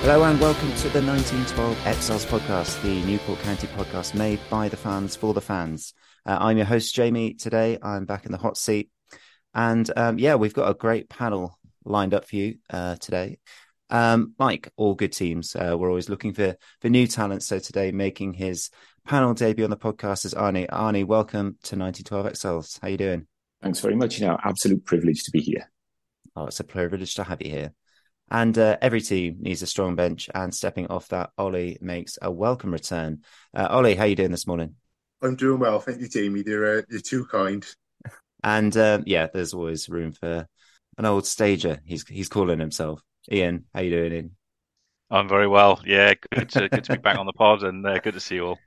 Hello and welcome to the 1912 Exiles podcast, the Newport County podcast made by the fans for the fans. Uh, I'm your host, Jamie. Today I'm back in the hot seat. And um, yeah, we've got a great panel lined up for you uh, today. Um, like all good teams, uh, we're always looking for, for new talent. So today, making his panel debut on the podcast is Arnie. Arnie, welcome to 1912 Exiles. How you doing? Thanks very much. You know, absolute privilege to be here. Oh, it's a privilege to have you here. And uh, every team needs a strong bench, and stepping off that, Ollie makes a welcome return. Uh, Ollie, how you doing this morning? I'm doing well, thank you, Jamie. You're uh, you're too kind. And uh, yeah, there's always room for an old stager. He's he's calling himself. Ian, how you doing, Ian? I'm very well. Yeah, good to good to be back on the pod, and uh, good to see you all.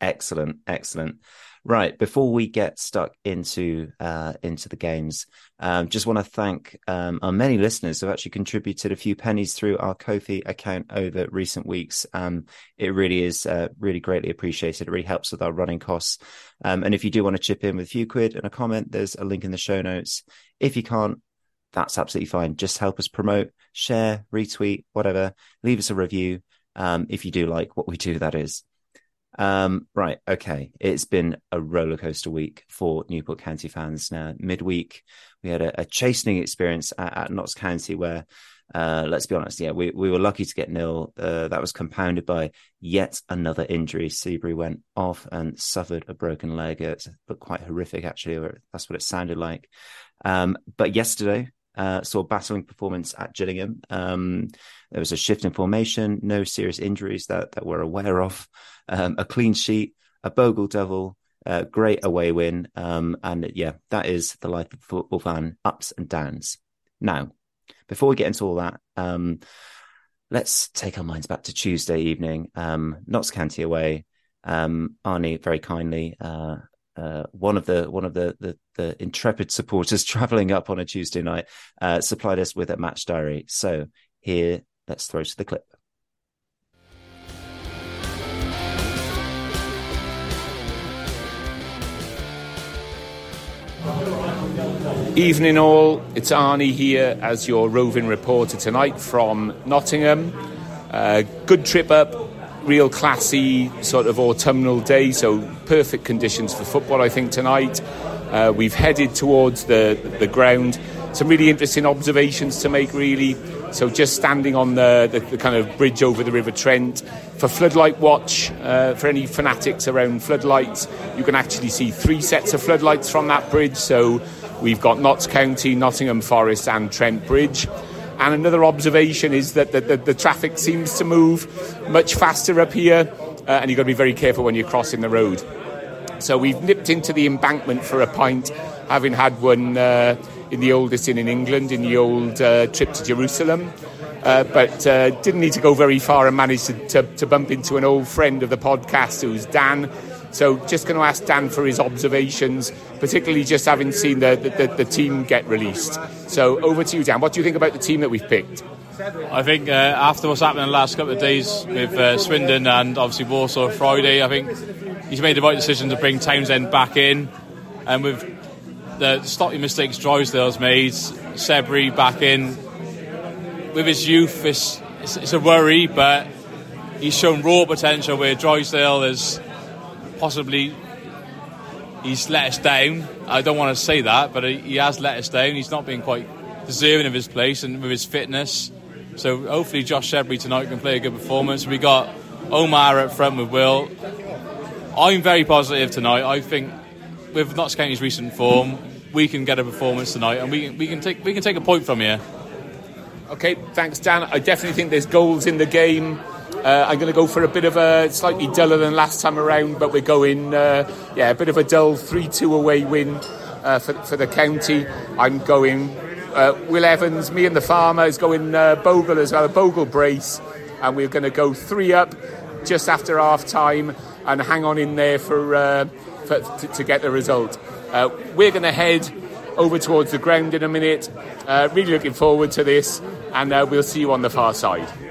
Excellent, excellent. Right, before we get stuck into uh, into the games, um, just want to thank um, our many listeners who have actually contributed a few pennies through our Ko-fi account over recent weeks. Um, it really is uh, really greatly appreciated. It really helps with our running costs. Um, and if you do want to chip in with a few quid and a comment, there's a link in the show notes. If you can't, that's absolutely fine. Just help us promote, share, retweet, whatever. Leave us a review um, if you do like what we do. That is. Um, right. Okay. It's been a roller coaster week for Newport County fans now. Midweek, we had a, a chastening experience at, at Notts County where, uh, let's be honest, yeah, we, we were lucky to get nil. Uh, that was compounded by yet another injury. Seabury went off and suffered a broken leg. It's but quite horrific, actually, that's what it sounded like. Um, but yesterday, uh, saw battling performance at Gillingham. Um, there was a shift in formation, no serious injuries that, that we're aware of, um, a clean sheet, a Bogle Devil, uh, great away win. Um, and yeah, that is the life of a football fan, ups and downs. Now, before we get into all that, um, let's take our minds back to Tuesday evening, um, Notts County away. Um, Arnie very kindly, uh, uh, one of the one of the, the, the intrepid supporters traveling up on a Tuesday night uh, supplied us with a match diary. So here, let's throw to the clip. Evening all, it's Arnie here as your roving reporter tonight from Nottingham. Uh, good trip up, real classy sort of autumnal day, so perfect conditions for football, I think, tonight. Uh, we've headed towards the, the ground. Some really interesting observations to make, really. So, just standing on the, the, the kind of bridge over the River Trent for floodlight watch, uh, for any fanatics around floodlights, you can actually see three sets of floodlights from that bridge. So, we've got Notts County, Nottingham Forest, and Trent Bridge. And another observation is that the, the, the traffic seems to move much faster up here, uh, and you've got to be very careful when you're crossing the road. So we've nipped into the embankment for a pint, having had one uh, in the oldest inn in England, in the old uh, trip to Jerusalem. uh, but uh, didn't need to go very far and managed to, to, to bump into an old friend of the podcast who's Dan. So just going to ask Dan for his observations, particularly just having seen the, the, the, team get released. So over to you, Dan. What do you think about the team that we've picked? I think uh, after what's happened in the last couple of days with uh, Swindon and obviously Warsaw Friday, I think he's made the right decision to bring Townsend back in. And with the stopping mistakes Drysdale's made, Seabury back in, with his youth, it's, it's, it's a worry, but he's shown raw potential where Drysdale is possibly he's let us down. I don't want to say that, but he has let us down. He's not been quite deserving of his place and with his fitness. So hopefully Josh Seabury tonight can play a good performance. We got Omar up front with Will. I'm very positive tonight. I think with Notts County's recent form, we can get a performance tonight, and we we can take we can take a point from here. Okay, thanks, Dan. I definitely think there's goals in the game. Uh, I'm going to go for a bit of a slightly duller than last time around, but we're going, uh, yeah, a bit of a dull 3 2 away win uh, for, for the county. I'm going uh, Will Evans, me and the farmer is going uh, Bogle as well, a Bogle brace, and we're going to go three up just after half time and hang on in there for, uh, for to, to, get the result. we're going to head over towards the ground in a minute. really looking forward to this, and we'll see you on the far side.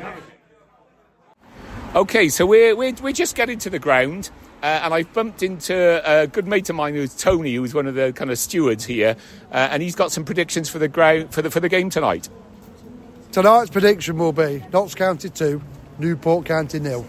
Okay, so we're, we're, we're just getting to the ground. Uh, and I've bumped into a good mate of mine who's Tony, who's one of the kind of stewards here, uh, and he's got some predictions for the ground for the for the game tonight. Tonight's prediction will be Notts County two, Newport County nil.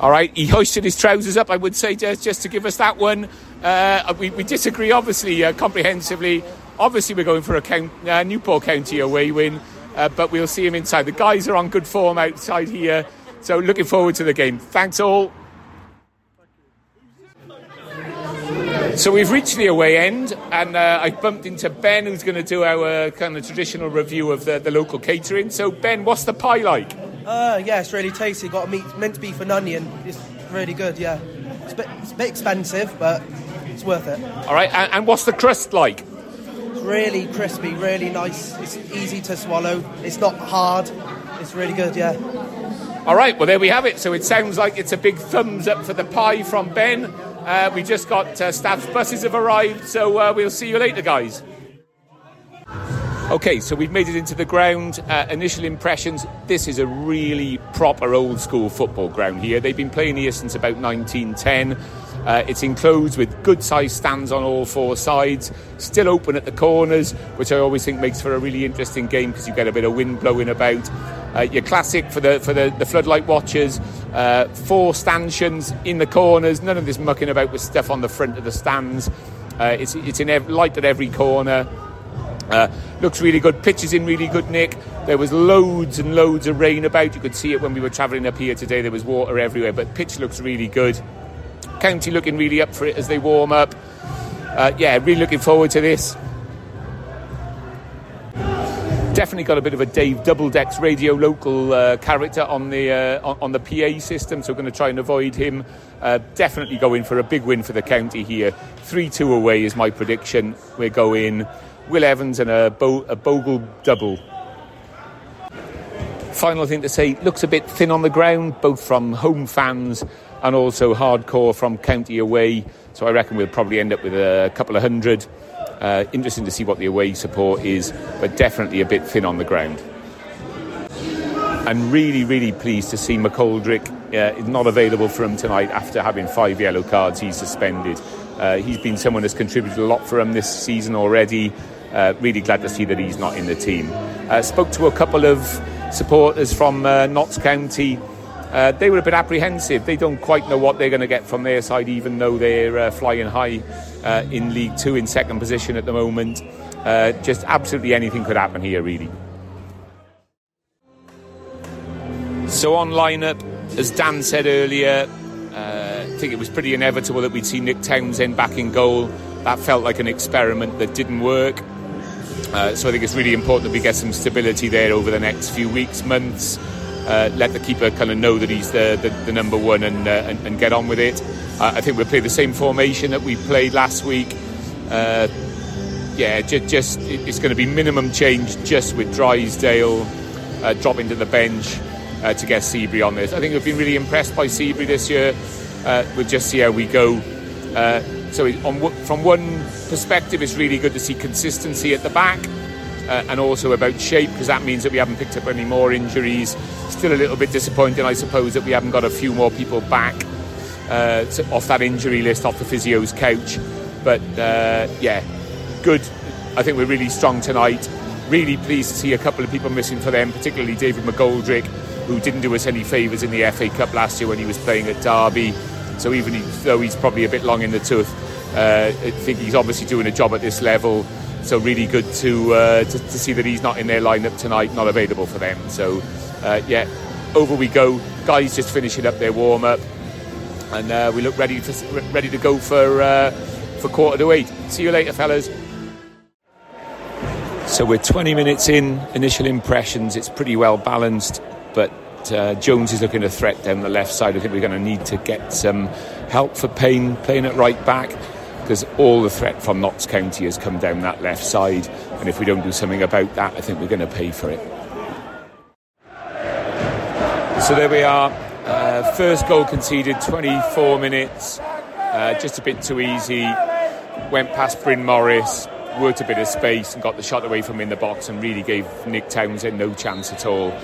All right, he hoisted his trousers up. I would say just just to give us that one. Uh, we, we disagree, obviously, uh, comprehensively. Obviously, we're going for a count, uh, Newport County away win, uh, but we'll see him inside. The guys are on good form outside here. So looking forward to the game. Thanks all. So we've reached the away end, and uh, I bumped into Ben, who's going to do our kind of traditional review of the, the local catering. So Ben, what's the pie like? Uh, yeah, it's really tasty. Got meat meant to be for onion. It's really good. Yeah, it's a bit, it's a bit expensive, but it's worth it. All right, and, and what's the crust like? It's really crispy, really nice. It's easy to swallow. It's not hard. It's really good. Yeah. All right, well, there we have it. So it sounds like it's a big thumbs up for the pie from Ben. Uh, we just got uh, staff's buses have arrived, so uh, we'll see you later, guys. Okay, so we've made it into the ground. Uh, initial impressions this is a really proper old school football ground here. They've been playing here since about 1910. Uh, it's enclosed with good sized stands on all four sides, still open at the corners, which I always think makes for a really interesting game because you get a bit of wind blowing about. Uh, your classic for the for the, the floodlight watchers, uh, four stanchions in the corners, none of this mucking about with stuff on the front of the stands. Uh, it's it's in ev- light at every corner. Uh, looks really good. Pitch is in really good nick. There was loads and loads of rain about. You could see it when we were travelling up here today. There was water everywhere, but pitch looks really good. County looking really up for it as they warm up. Uh, yeah, really looking forward to this. Definitely got a bit of a Dave Doubledecks radio local uh, character on the uh, on, on, the PA system, so we're going to try and avoid him. Uh, definitely going for a big win for the county here. 3 2 away is my prediction. We're going Will Evans and a, Bo- a Bogle double. Final thing to say looks a bit thin on the ground, both from home fans and also hardcore from county away. So I reckon we'll probably end up with a couple of hundred. Uh, interesting to see what the away support is, but definitely a bit thin on the ground. I'm really, really pleased to see McGoldrick uh, not available for him tonight after having five yellow cards. He's suspended. Uh, he's been someone who's contributed a lot for him this season already. Uh, really glad to see that he's not in the team. Uh, spoke to a couple of supporters from uh, Notts County uh, they were a bit apprehensive. They don't quite know what they're going to get from their side, even though they're uh, flying high uh, in League Two in second position at the moment. Uh, just absolutely anything could happen here, really. So on lineup, as Dan said earlier, uh, I think it was pretty inevitable that we'd see Nick Townsend back in goal. That felt like an experiment that didn't work. Uh, so I think it's really important that we get some stability there over the next few weeks, months uh, let the keeper kind of know that he's the, the, the number one and, uh, and, and, get on with it. Uh, I think we'll play the same formation that we played last week. Uh, yeah, just, just, it's going to be minimum change just with Drysdale uh, dropping to the bench uh, to get Seabury on this. I think we've been really impressed by Seabury this year. We'll just see how we go. So, on, from one perspective, it's really good to see consistency at the back. Uh, and also about shape because that means that we haven't picked up any more injuries. Still a little bit disappointing, I suppose, that we haven't got a few more people back uh, to, off that injury list, off the physio's couch. But uh, yeah, good. I think we're really strong tonight. Really pleased to see a couple of people missing for them, particularly David McGoldrick, who didn't do us any favours in the FA Cup last year when he was playing at Derby. So even though he's probably a bit long in the tooth, uh, I think he's obviously doing a job at this level. So really good to, uh, to, to see that he's not in their lineup tonight, not available for them. So uh, yeah, over we go. Guys just finishing up their warm up, and uh, we look ready for, ready to go for uh, for quarter to eight. See you later, fellas. So we're 20 minutes in. Initial impressions, it's pretty well balanced, but uh, Jones is looking a threat down the left side. I think we're going to need to get some help for Payne playing at right back because all the threat from Notts County has come down that left side. And if we don't do something about that, I think we're going to pay for it. So there we are. Uh, first goal conceded, 24 minutes. Uh, just a bit too easy. Went past Bryn Morris, worked a bit of space and got the shot away from him in the box and really gave Nick Townsend no chance at all.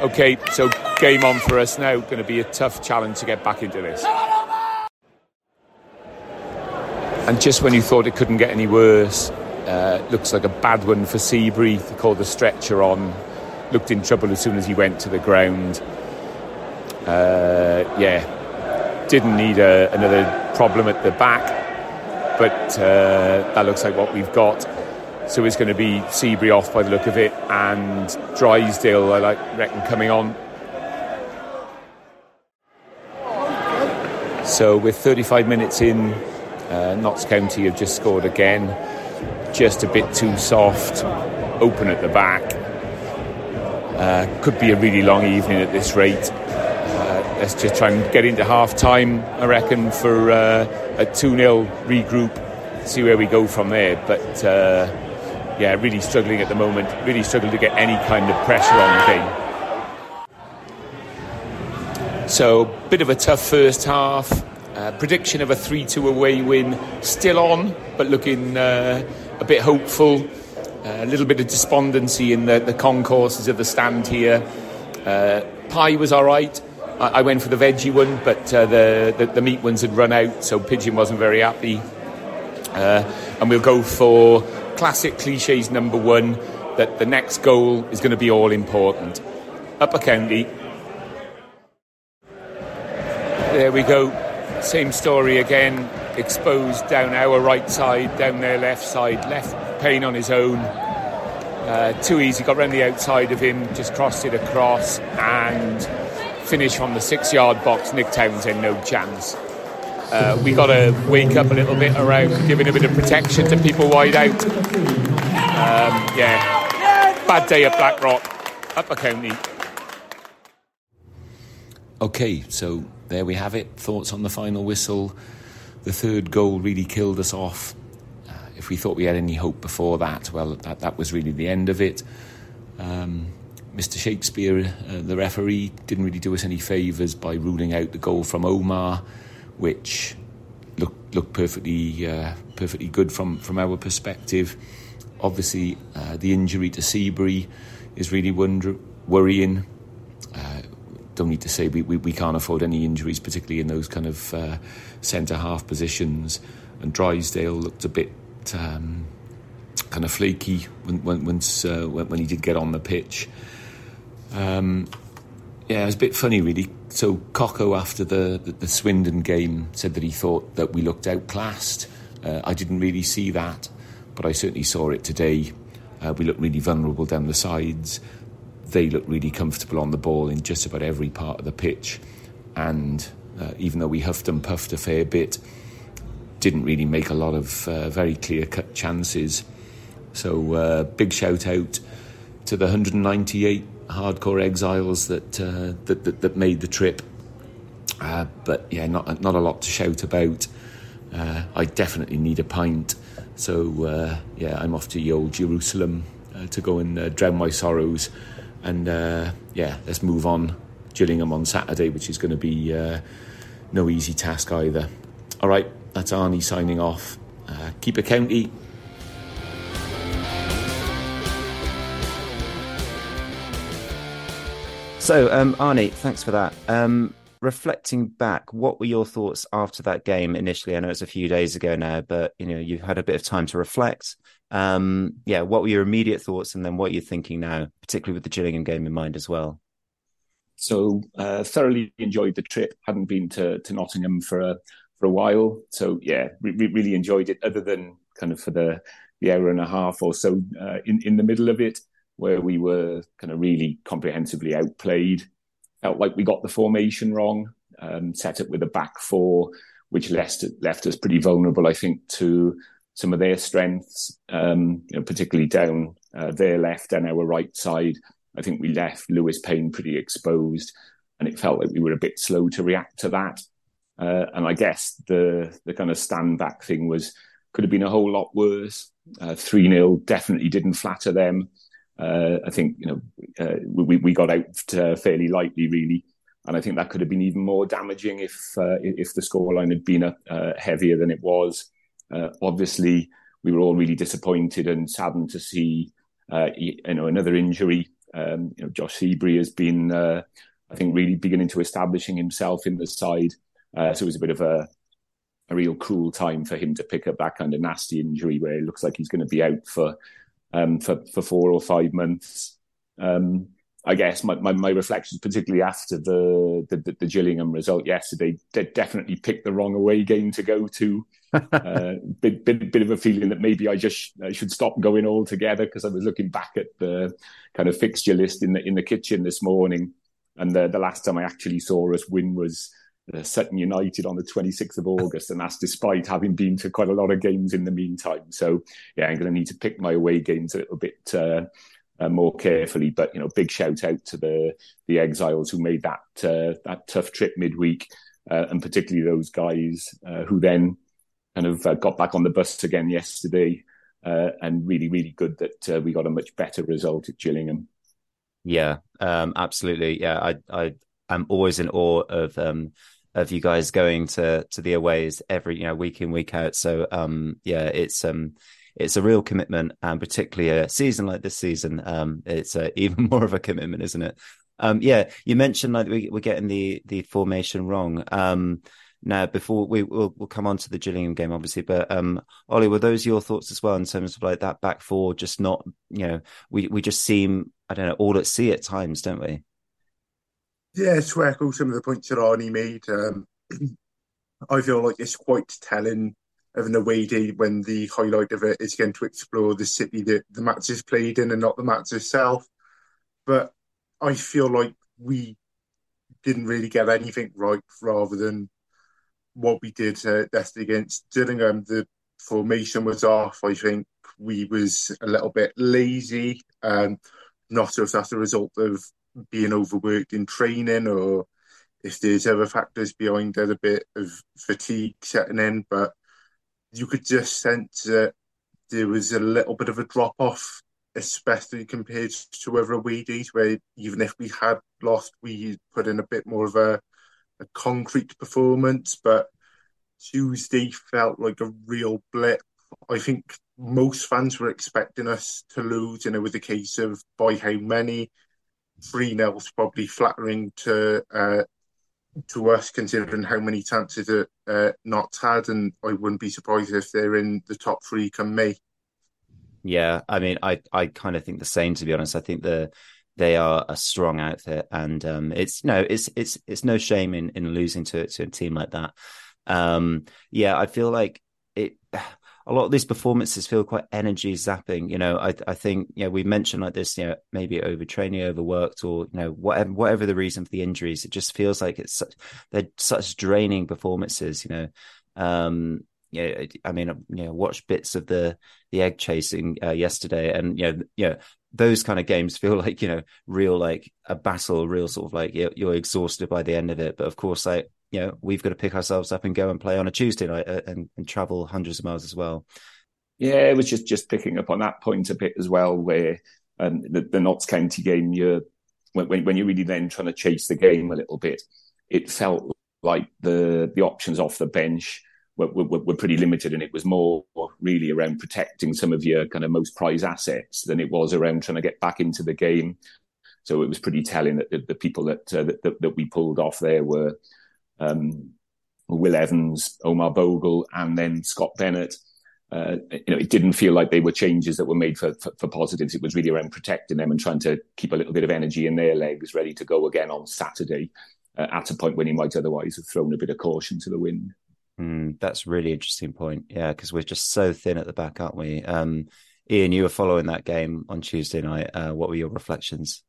Okay, so game on for us now. Going to be a tough challenge to get back into this. And just when you thought it couldn't get any worse, uh, looks like a bad one for Seabury. They called the stretcher on. Looked in trouble as soon as he went to the ground. Uh, yeah, didn't need a, another problem at the back, but uh, that looks like what we've got. So it's going to be Seabury off by the look of it, and Drysdale, I like, reckon, coming on. So we're 35 minutes in, uh, Notts County have just scored again. Just a bit too soft, open at the back. Uh, could be a really long evening at this rate. Uh, let's just try and get into half time, I reckon, for uh, a 2 0 regroup, see where we go from there. But uh, yeah, really struggling at the moment, really struggling to get any kind of pressure on the game. So, bit of a tough first half. Uh, prediction of a 3 2 away win still on, but looking uh, a bit hopeful. Uh, a little bit of despondency in the, the concourses of the stand here. Uh, pie was all right. I, I, went for the veggie one, but uh, the, the, the, meat ones had run out, so Pigeon wasn't very happy. Uh, and we'll go for classic cliches number one that the next goal is going to be all important. Upper County. There we go. Same story again. Exposed down our right side, down their left side. Left Payne on his own. Uh, too easy. Got round the outside of him, just crossed it across and finished from the six yard box. Nick Townsend, no chance. Uh, we got to wake up a little bit around giving a bit of protection to people wide out. Um, yeah, bad day at Blackrock, Upper County. Okay, so there we have it. Thoughts on the final whistle. The third goal really killed us off. Uh, if we thought we had any hope before that, well, that, that was really the end of it. Um, Mr. Shakespeare, uh, the referee, didn't really do us any favours by ruling out the goal from Omar, which looked looked perfectly uh, perfectly good from from our perspective. Obviously, uh, the injury to Seabury is really wonder- worrying. Don't need to say we, we, we, can't afford any injuries, particularly in those kind of uh, centre half positions. And Drysdale looked a bit um, kind of flaky when when, once, uh, when, when he did get on the pitch. Um, yeah, it was a bit funny, really. So Coco, after the, the, the Swindon game, said that he thought that we looked outclassed. Uh, I didn't really see that, but I certainly saw it today. Uh, we looked really vulnerable down the sides they look really comfortable on the ball in just about every part of the pitch. And uh, even though we huffed and puffed a fair bit, didn't really make a lot of uh, very clear cut chances. So, uh, big shout out to the 198 hardcore exiles that, uh, that, that, that, made the trip. Uh, but yeah, not, not a lot to shout about. Uh, I definitely need a pint. So, yeah, I'm off to the old Jerusalem to go and drown my sorrows and uh, yeah, let's move on. Gillingham on Saturday, which is going to be uh, no easy task either. All right, that's Arnie signing off. Uh, keep a county. So, um, Arnie, thanks for that. Um, reflecting back, what were your thoughts after that game initially? I know it's a few days ago now, but you know you've had a bit of time to reflect. Um, yeah, what were your immediate thoughts, and then what you're thinking now, particularly with the Gillingham game in mind as well? So, uh, thoroughly enjoyed the trip. Hadn't been to, to Nottingham for a for a while, so yeah, re- really enjoyed it. Other than kind of for the the hour and a half or so uh, in in the middle of it, where we were kind of really comprehensively outplayed. Felt like we got the formation wrong, um, set up with a back four, which left, left us pretty vulnerable, I think, to some of their strengths, um, you know, particularly down uh, their left and our right side. I think we left Lewis Payne pretty exposed, and it felt like we were a bit slow to react to that. Uh, and I guess the the kind of stand back thing was could have been a whole lot worse. Uh, three 0 definitely didn't flatter them. Uh, I think you know uh, we we got out uh, fairly lightly, really, and I think that could have been even more damaging if uh, if the scoreline had been uh, heavier than it was. Uh, obviously, we were all really disappointed and saddened to see you know another injury. Um, you know, Josh Seabury has been, I think, really beginning to establishing himself in the side. so it was a bit of a a real cruel time for him to pick up that kind of nasty injury where it looks like he's going to be out for um, for for four or five months. Um, I guess my, my, my, reflections, particularly after the, the, the Gillingham result yesterday, they definitely picked the wrong away game to go to. uh, bit, bit bit of a feeling that maybe I just I should stop going altogether because I was looking back at the kind of fixture list in the in the kitchen this morning, and the, the last time I actually saw us win was uh, Sutton United on the 26th of August, and that's despite having been to quite a lot of games in the meantime. So, yeah, I'm going to need to pick my away games a little bit uh, uh, more carefully. But you know, big shout out to the the exiles who made that uh, that tough trip midweek, uh, and particularly those guys uh, who then kind of got back on the bus again yesterday. and really, really good that we got a much better result at Gillingham. Yeah, um, absolutely. Yeah, I, I, I'm always in awe of um, of you guys going to to the aways every you know week in week out. So um yeah, it's um it's a real commitment, and particularly a season like this season, um it's uh, even more of a commitment, isn't it? Um yeah, you mentioned like we, we're getting the the formation wrong. Um now before we will we'll come on to the Gillingham game obviously but um Ollie were those your thoughts as well in terms of like that back four just not you know we we just seem I don't know all at sea at times don't we yeah, echo some of the points that Arnie made, um, I feel like it's quite telling of an away day when the highlight of it is going to explore the city that the match is played in and not the match itself. But I feel like we didn't really get anything right rather than what we did uh, against Gillingham. The formation was off. I think we was a little bit lazy. Um, not if that's a result of being overworked in training or if there's other factors behind it, a bit of fatigue setting in. But you could just sense that there was a little bit of a drop off, especially compared to other days, where even if we had lost, we put in a bit more of a, a concrete performance. But Tuesday felt like a real blip. I think most fans were expecting us to lose, and it was a case of by how many 3 0 probably flattering to uh, to us, considering how many chances that uh, Notts had, and I wouldn't be surprised if they're in the top three come May. Yeah, I mean, I I kind of think the same. To be honest, I think the they are a strong outfit, and um, it's no, it's it's it's no shame in in losing to to a team like that. Um, yeah, I feel like a lot of these performances feel quite energy zapping. You know, I I think you know we mentioned like this, you know, maybe overtraining, overworked, or you know whatever whatever the reason for the injuries. It just feels like it's such, they're such draining performances. You know, um, yeah, I mean, you know, watched bits of the the egg chasing uh, yesterday, and you know, yeah, those kind of games feel like you know real like a battle, real sort of like you're, you're exhausted by the end of it. But of course, like you know we've got to pick ourselves up and go and play on a Tuesday night uh, and, and travel hundreds of miles as well. Yeah, it was just just picking up on that point a bit as well, where um, the, the Notts County game, you're when, when you're really then trying to chase the game a little bit, it felt like the the options off the bench were, were, were, pretty limited, and it was more really around protecting some of your kind of most prized assets than it was around trying to get back into the game. So it was pretty telling that the, the people that, uh, that, that we pulled off there were um, Will Evans, Omar Bogle, and then Scott Bennett. Uh, you know, it didn't feel like they were changes that were made for, for, for, positives. It was really around protecting them and trying to keep a little bit of energy in their legs, ready to go again on Saturday uh, at a point when he might otherwise have thrown a bit of caution to the wind. Mm, that's really interesting point. Yeah, because we're just so thin at the back, aren't we? Um, Ian, you were following that game on Tuesday night. Uh, what were your reflections?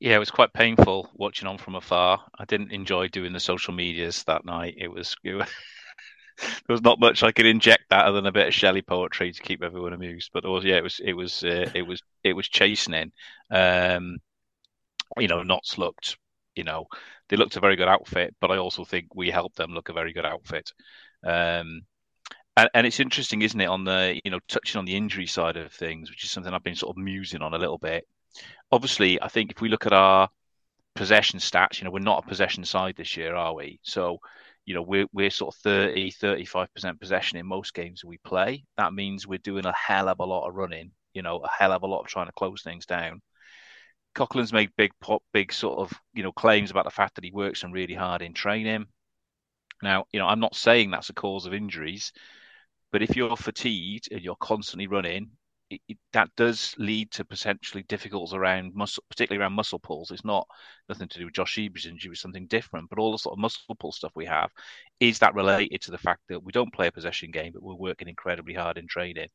Yeah, it was quite painful watching on from afar. I didn't enjoy doing the social medias that night. It was, it was there was not much I could inject that other than a bit of Shelley poetry to keep everyone amused. But yeah, it was, it was, uh, it was, it was chastening. Um, you know, Notts looked, you know, they looked a very good outfit, but I also think we helped them look a very good outfit. Um, and, and, it's interesting, isn't it, on the you know touching on the injury side of things, which is something I've been sort of musing on a little bit. Obviously, I think if we look at our possession stats, you know, we're not a possession side this year, are we? So you know, we're, we're sort of 30, 35% possession in most games we play. That means we're doing a hell of a lot of running, you know, a hell of a lot of trying to close things down. Coughlan's made big, big sort of, you know, claims about the fact that he works them really hard in training. Now, you know, I'm not saying that's a cause of injuries, but if you're fatigued and you're constantly running, it, that does lead to potentially difficulties around muscle, particularly around muscle pulls. It's not nothing to do with Josh Seabury's injury, it's something different. But all the sort of muscle pull stuff we have is that related to the fact that we don't play a possession game, but we're working incredibly hard in training.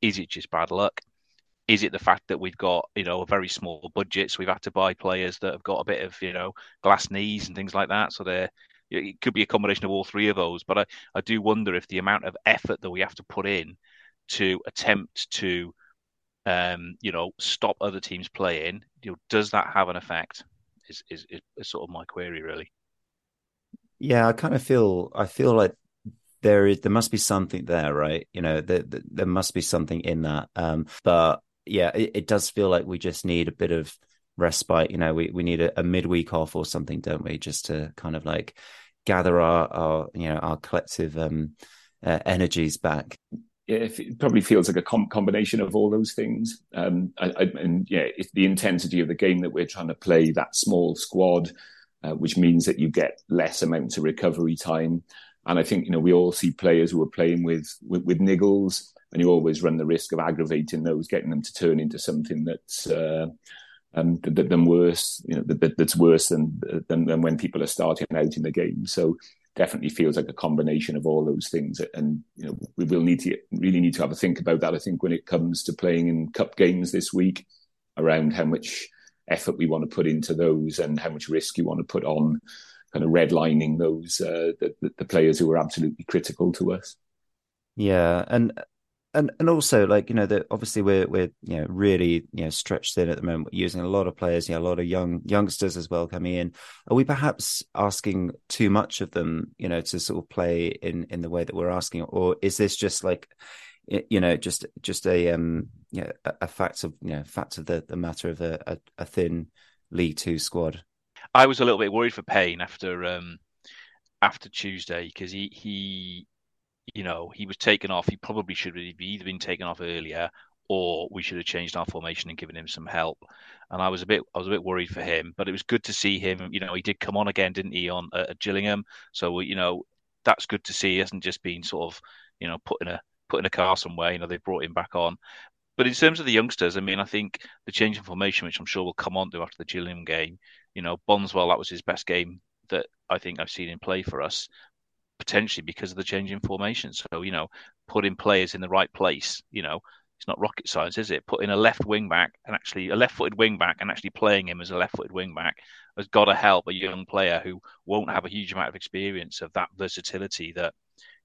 Is it just bad luck? Is it the fact that we've got you know a very small budget, so we've had to buy players that have got a bit of you know glass knees and things like that, so they're it could be a combination of all three of those. But I, I do wonder if the amount of effort that we have to put in to attempt to um, you know, stop other teams playing, you know, does that have an effect? Is, is is sort of my query really. Yeah, I kind of feel I feel like there is there must be something there, right? You know, there there, there must be something in that. Um, but yeah, it, it, does feel like we just need a bit of respite. You know, we we need a, a midweek off or something, don't we? Just to kind of like gather our our you know our collective um uh, energies back it probably feels like a com- combination of all those things. Um, I, I, and yeah, it's the intensity of the game that we're trying to play, that small squad, uh, which means that you get less amount of recovery time. And I think, you know, we all see players who are playing with, with, with niggles, and you always run the risk of aggravating those, getting them to turn into something that's, uh, um, that, that, worse, you know, that, that's worse than, than, than when people are starting out in the game. So definitely feels like a combination of all those things. And you know, we will need to really need to have a think about that. I think when it comes to playing in cup games this week, around how much effort we want to put into those and how much risk you want to put on kind of redlining those uh, the, the players who are absolutely critical to us. Yeah, and and and also like you know that obviously we're we're you know really you know stretched thin at the moment using a lot of players you know a lot of young youngsters as well coming in. Are we perhaps asking too much of them you know to sort of play in in the way that we're asking? Or is this just like you know just just a um you know a, fact of you know fact of the the matter of a, a, a thin league two squad? I was a little bit worried for payne after um after tuesday because he he you know, he was taken off. He probably should have either been taken off earlier or we should have changed our formation and given him some help. And I was a bit, I was a bit worried for him, but it was good to see him. You know, he did come on again, didn't he, on uh, at Gillingham? So you know, that's good to see. He hasn't just been sort of, you know, put in a put in a car somewhere. You know, they've brought him back on. But in terms of the youngsters, I mean, I think the change in formation, which I'm sure will come on to after the Gillingham game, you know, Bondswell, that was his best game that I think I've seen him play for us potentially because of the change in formation. So, you know, putting players in the right place, you know, it's not rocket science, is it? Putting a left wing back and actually a left footed wing back and actually playing him as a left footed wing back has got to help a young player who won't have a huge amount of experience of that versatility that,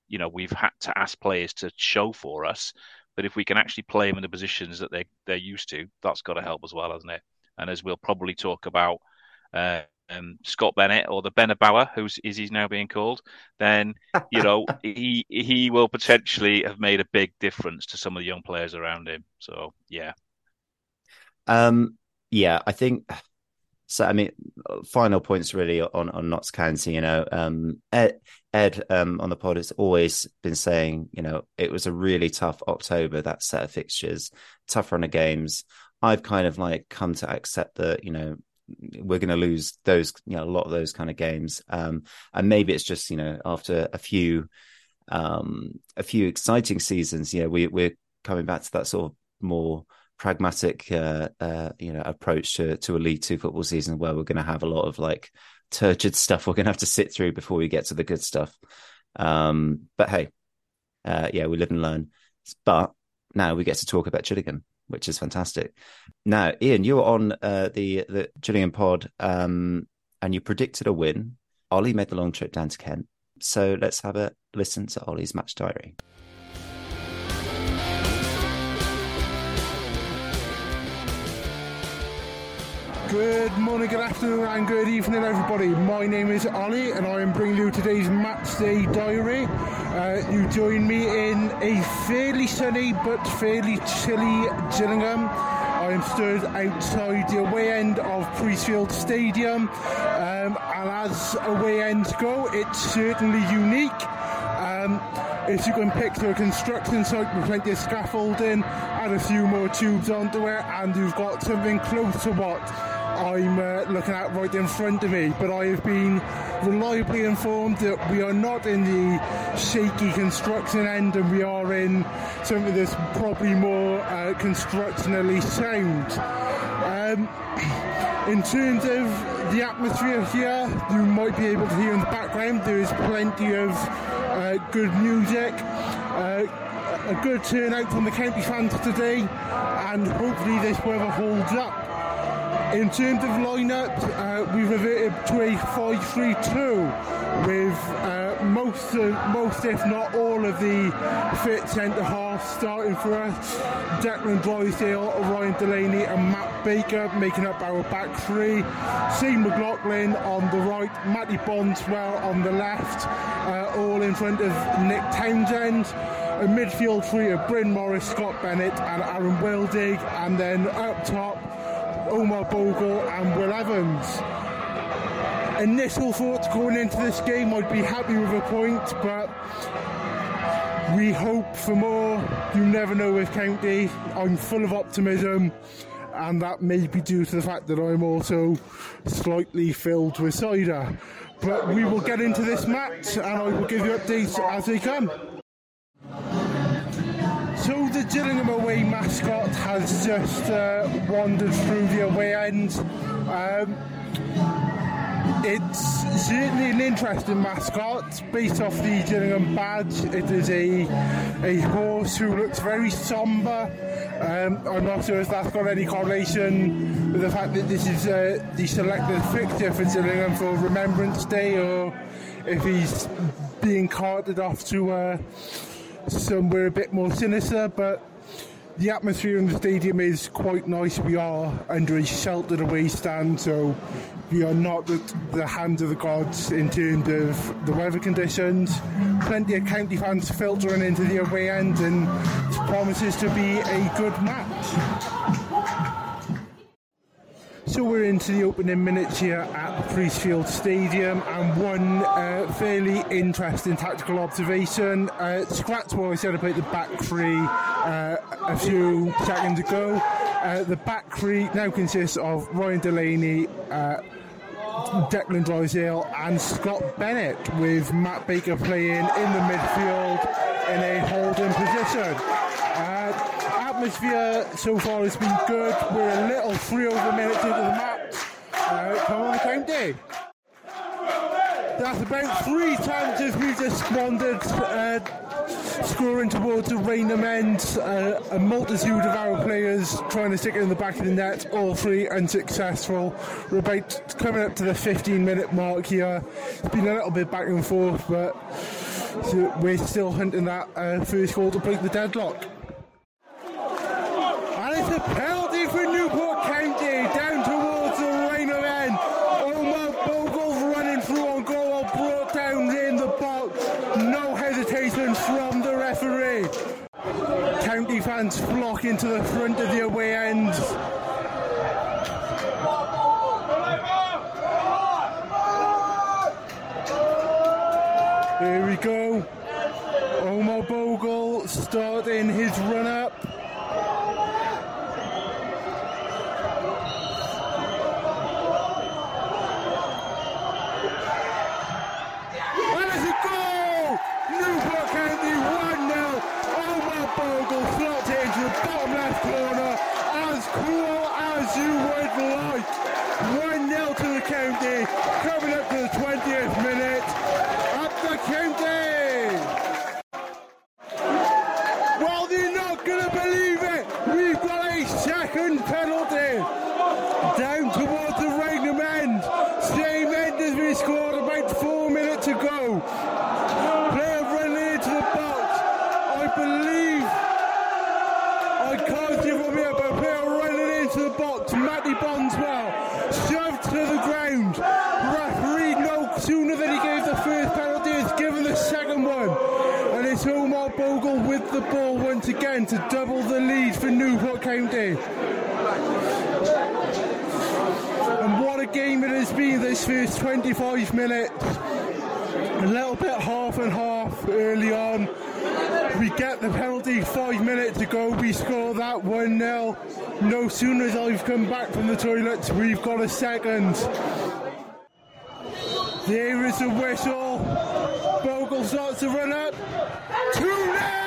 you know, we've had to ask players to show for us. But if we can actually play them in the positions that they they're used to, that's got to help as well, hasn't it? And as we'll probably talk about uh, um, Scott Bennett or the Bauer, who's is he's now being called, then you know he he will potentially have made a big difference to some of the young players around him. So yeah. Um, yeah, I think so. I mean, final points really on on Notts County. You know, um, Ed, Ed um, on the pod has always been saying, you know, it was a really tough October. That set of fixtures, tough run of games. I've kind of like come to accept that, you know, we're going to lose those, you know, a lot of those kind of games. Um, and maybe it's just, you know, after a few, um, a few exciting seasons, know, we, we're coming back to that sort of more pragmatic, uh, uh, you know, approach to, to a League Two football season where we're going to have a lot of like turgid stuff we're going to have to sit through before we get to the good stuff. Um, but hey, uh, yeah, we live and learn. But now we get to talk about Gillingham which is fantastic. Now, Ian, you were on uh, the the Gillingham pod, um, and you predicted a win. Ollie made the long trip down to Kent, so let's have a listen to Ollie's match diary. Good morning, good afternoon, and good evening, everybody. My name is Ollie, and I am bringing you today's match day diary. Uh, you join me in a fairly sunny but fairly chilly Gillingham. I am stood outside the away end of Priestfield Stadium, um, and as away ends go, it's certainly unique. Um, if you can picture a construction site with plenty of scaffolding, add a few more tubes onto it, and you've got something close to what I'm uh, looking at right in front of me. But I have been reliably informed that we are not in the shaky construction end and we are in something that's probably more uh, constructionally sound. Um, in terms of the atmosphere here, you might be able to hear in the background there is plenty of uh, good music. Uh, a good turnout from the county fans today, and hopefully this weather holds up. In terms of lineup, uh, we've reverted to a 5-3-2 with uh, most, most, if not all, of the fit centre halves starting for us. Declan Drysdale, Ryan Delaney, and Matt Baker making up our back three. Shane McLaughlin on the right, Matty Bondswell on the left, uh, all in front of Nick Townsend a midfield three of Bryn Morris, Scott Bennett, and Aaron Wildig, and then up top Omar Bogle and Will Evans. Initial thoughts going into this game, I'd be happy with a point, but we hope for more. You never know with County. I'm full of optimism, and that may be due to the fact that I'm also slightly filled with cider. But we will get into this match, and I will give you updates as they come. So the Gillingham away mascot has just uh, wandered through the away end. Um, it's certainly an interesting mascot based off the Gillingham badge. It is a a horse who looks very somber. Um, I'm not sure if that's got any correlation with the fact that this is uh, the selected fixture for Gillingham for Remembrance Day, or if he's being carted off to. Uh, somewhere a bit more sinister, but the atmosphere in the stadium is quite nice. We are under a sheltered away stand, so we are not at the hands of the gods in terms of the weather conditions. Plenty of county fans filtering into the away end, and it promises to be a good match. So we're into the opening minutes here at Priestfield Stadium, and one uh, fairly interesting tactical observation. Uh, scratch I said about the back three uh, a few seconds ago. Uh, the back three now consists of Ryan Delaney. Uh, Declan Drysdale and Scott Bennett, with Matt Baker playing in the midfield in a holding position. Atmosphere so far has been good. We're a little three over minutes into the match. Uh, come on, county. That's about three chances we've just squandered, uh, scoring towards the Rainham end. Uh, a multitude of our players trying to stick it in the back of the net, all three unsuccessful. We're about coming up to the 15 minute mark here. It's been a little bit back and forth, but we're still hunting that uh, first goal to break the deadlock referee. County fans flock into the front of the away end. Here we go. Omar Bogle starting his runner. County. And what a game it has been this first 25 minutes. A little bit half and half early on. We get the penalty five minutes ago. We score that 1 0. No sooner as I've come back from the toilets, we've got a second. There is a whistle. Bogle starts to run up. 2 0!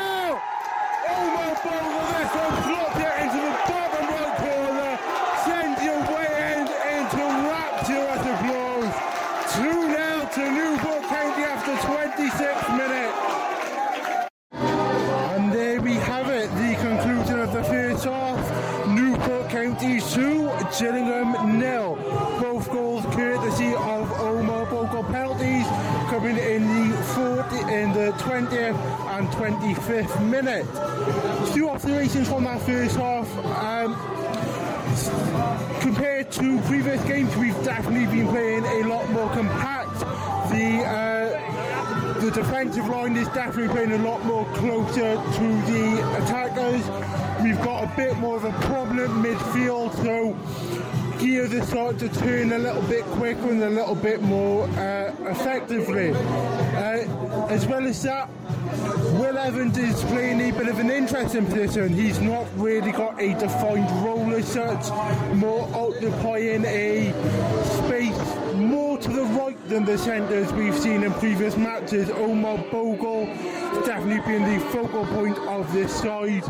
Gillingham nil. Both goals courtesy of Omar Bogle penalties coming in the 40, in the 20th and 25th minute. Two observations from that first half. Um, compared to previous games, we've definitely been playing a lot more compact. The uh, the defensive line is definitely playing a lot more closer to the attackers. We've got a bit more of a problem midfield, so gears are starting to turn a little bit quicker and a little bit more uh, effectively. Uh, as well as that, Will Evans is playing a bit of an interesting position. He's not really got a defined role as such, more occupying a space the right than the centres we've seen in previous matches. Omar Bogle definitely being the focal point of this side.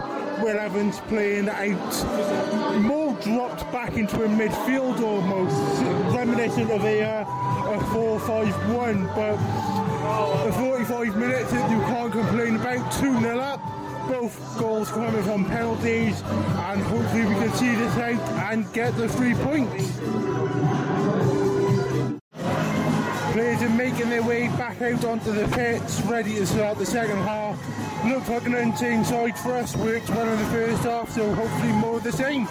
Will Evans playing out more dropped back into a midfield almost, reminiscent of a, uh, a 4-5-1, but the 45 minutes you can't complain about 2 0 up. Both goals coming from penalties, and hopefully we can see this out and get the three points. Players are making their way back out onto the pitch, ready to start the second half. Looks like an unchanged side for us, worked well in the first half, so hopefully more of the same.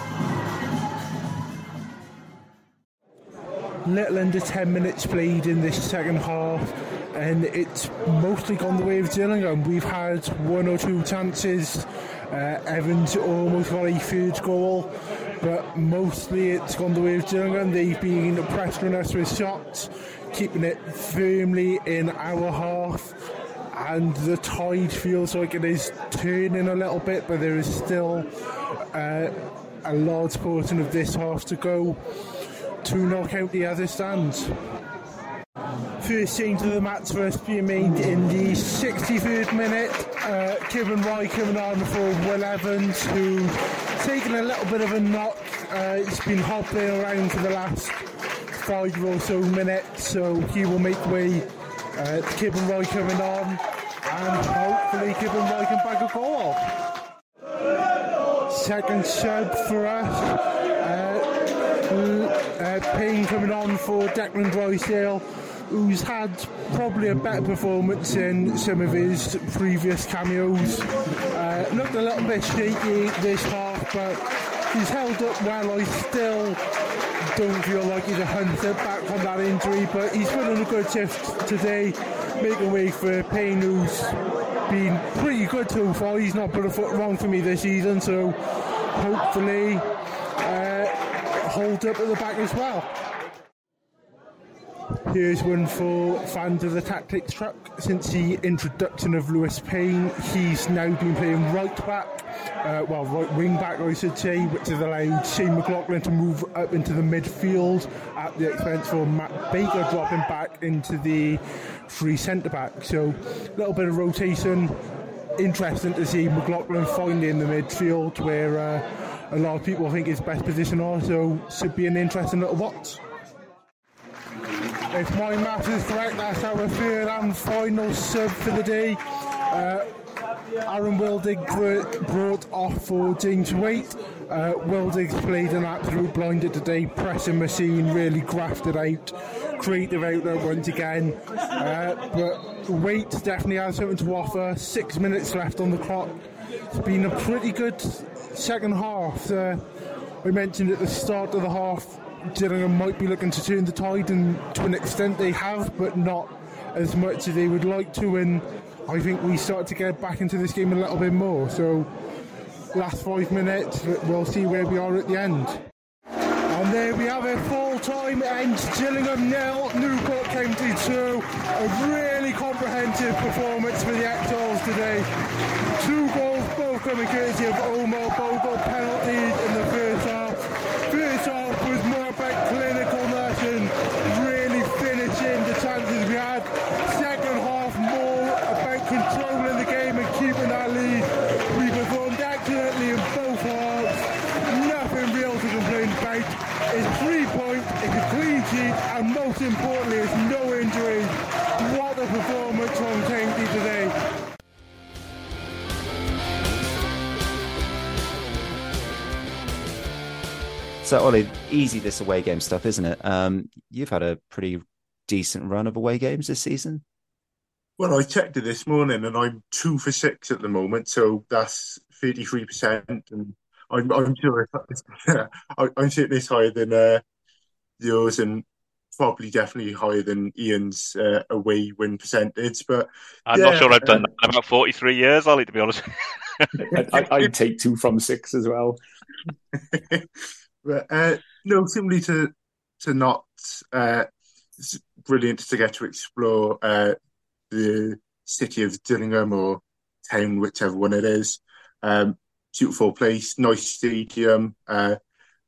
Little under 10 minutes played in this second half, and it's mostly gone the way of Gillingham. We've had one or two chances. Uh, Evans almost got a third goal, but mostly it's gone the way of Gillingham. They've been pressuring us with shots, keeping it firmly in our half. And the tide feels like it is turning a little bit, but there is still uh, a large portion of this half to go to knock out the other stands. First change of the match us being made in the 63rd minute. Uh, Kiban Rai coming on for Will Evans, who taken a little bit of a knock. Uh, he's been hobbling around for the last five or so minutes, so he will make way. Uh, to Kiban Rai coming on, and hopefully Kiban Rai can bag a goal. Second sub for us. Uh, uh, Payne coming on for Declan Drysdale, who's had probably a better performance in some of his previous cameos. Uh, looked a little bit shaky this half, but he's held up well. I still don't feel like he's a hunter back from that injury, but he's put in a good shift today, making way for Payne, who's been pretty good so far. He's not put a foot wrong for me this season, so hopefully uh, hold up at the back as well. Here's one for fans of the tactics truck. Since the introduction of Lewis Payne, he's now been playing right back, uh, well, right wing back, I should say, which has allowed Shane McLoughlin to move up into the midfield at the expense of Matt Baker dropping back into the free centre back. So, a little bit of rotation. Interesting to see McLoughlin finally in the midfield where uh, a lot of people think his best position also should be an interesting little watch. If my maths is correct, that's our third and final sub for the day. Uh, Aaron Wildig brought off for James Waite. Uh, Wildig's played an absolute blinder today, pressing machine, really grafted out, creative outlet once again. Uh, but Waite definitely has something to offer. Six minutes left on the clock. It's been a pretty good second half. Uh, we mentioned at the start of the half Gillingham might be looking to turn the tide, and to an extent they have, but not as much as they would like to. And I think we start to get back into this game a little bit more. So, last five minutes, we'll see where we are at the end. And there we have it, full time ends Gillingham nil, Newport County 2. A really comprehensive performance for the Exiles today. Two goals, both coming courtesy of Omar Bogle, penalties in the first half. First half was more about clinicalness and really finishing the chances we had. Second half more about controlling the game and keeping our lead. We performed excellently in both halves. Nothing real to complain about. It's three points, it's a clean sheet, and most importantly, is no injuries. What a performance from County today. So, Ollie, easy this away game stuff, isn't it? Um, you've had a pretty decent run of away games this season. Well, I checked it this morning, and I'm two for six at the moment, so that's thirty-three percent, and I'm, I'm sure it's, I'm sure it's higher than uh, yours, and probably definitely higher than Ian's uh, away win percentage. But I'm yeah, not sure I've done that in about 43 years, Ollie, to be honest. I, I'd take two from six as well. But uh, no, simply to to not. Uh, it's brilliant to get to explore uh, the city of Gillingham or town, whichever one it is. Um, beautiful place, nice stadium. Uh,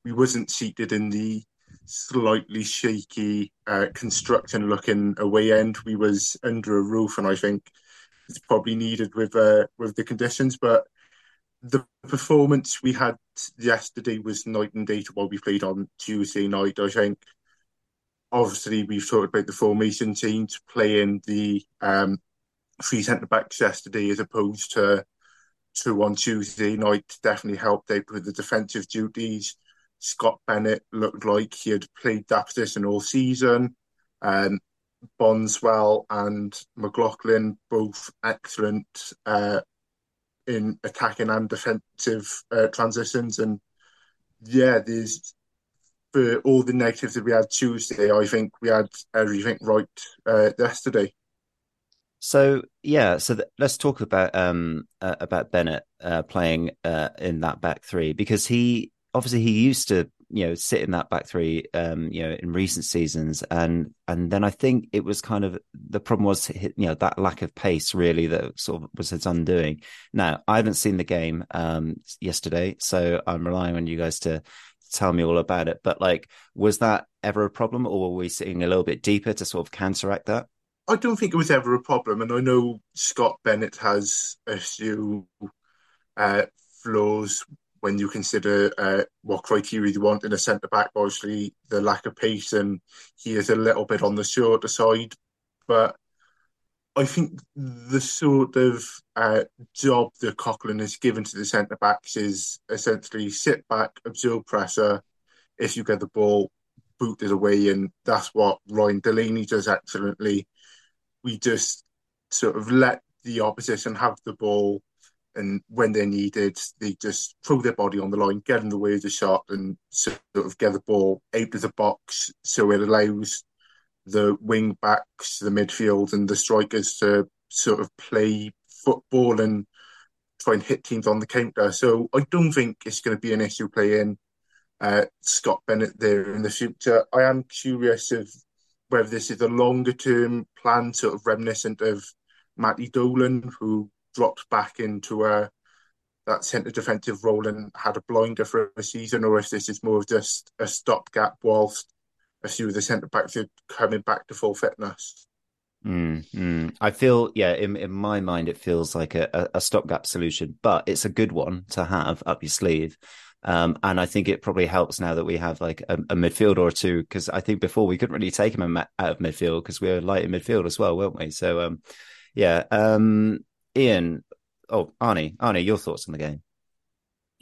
we wasn't seated in the slightly shaky uh, construction looking away end. We was under a roof, and I think it's probably needed with uh, with the conditions, but the performance we had yesterday was night and day to what we played on Tuesday night. I think obviously we've talked about the formation change playing the um, three centre backs yesterday as opposed to two on Tuesday night definitely helped out with the defensive duties. Scot Bennett looked like he had played that position all season. Um, Bonswell and McLoughlin both excellent uh, in attacking and defensive uh, transitions. And yeah, there's for all the negatives that we had Tuesday, I think we had everything right uh, yesterday. So yeah, so th- let's talk about um uh, about Bennett uh, playing uh, in that back three because he obviously he used to you know sit in that back three um you know in recent seasons and and then I think it was kind of the problem was you know that lack of pace really that sort of was his undoing. Now I haven't seen the game um yesterday, so I'm relying on you guys to tell me all about it. But like, was that ever a problem, or were we sitting a little bit deeper to sort of counteract that? I don't think it was ever a problem, and I know Scot Bennett has a few uh, flaws when you consider uh, what criteria you want in a centre back. Obviously, the lack of pace, and he is a little bit on the shorter side. But I think the sort of uh, job that Coughlan has given to the centre backs is essentially sit back, absorb pressure. If you get the ball, boot it away, and that's what Ryan Delaney does excellently. We just sort of let the opposition have the ball, and when they're needed, they just throw their body on the line, get in the way of the shot, and sort of get the ball out of the box so it allows the wing backs, the midfield, and the strikers to sort of play football and try and hit teams on the counter. So I don't think it's going to be an issue playing uh, Scot Bennett there in the future. I am curious of whether this is a longer term plan, sort of reminiscent of Matty Dolan, who dropped back into a that centre defensive role and had a blinder for a season, or if this is more of just a stopgap whilst a few of the centre backs are coming back to full fitness. Mm, mm. I feel, yeah, in, in my mind, it feels like a, a stopgap solution, but it's a good one to have up your sleeve. Um, and I think it probably helps now that we have like a, a midfield or two, because I think before we couldn't really take him out of midfield because we were light in midfield as well, weren't we? So, um, yeah. Um, Ian, oh, Arnie, Arnie, your thoughts on the game?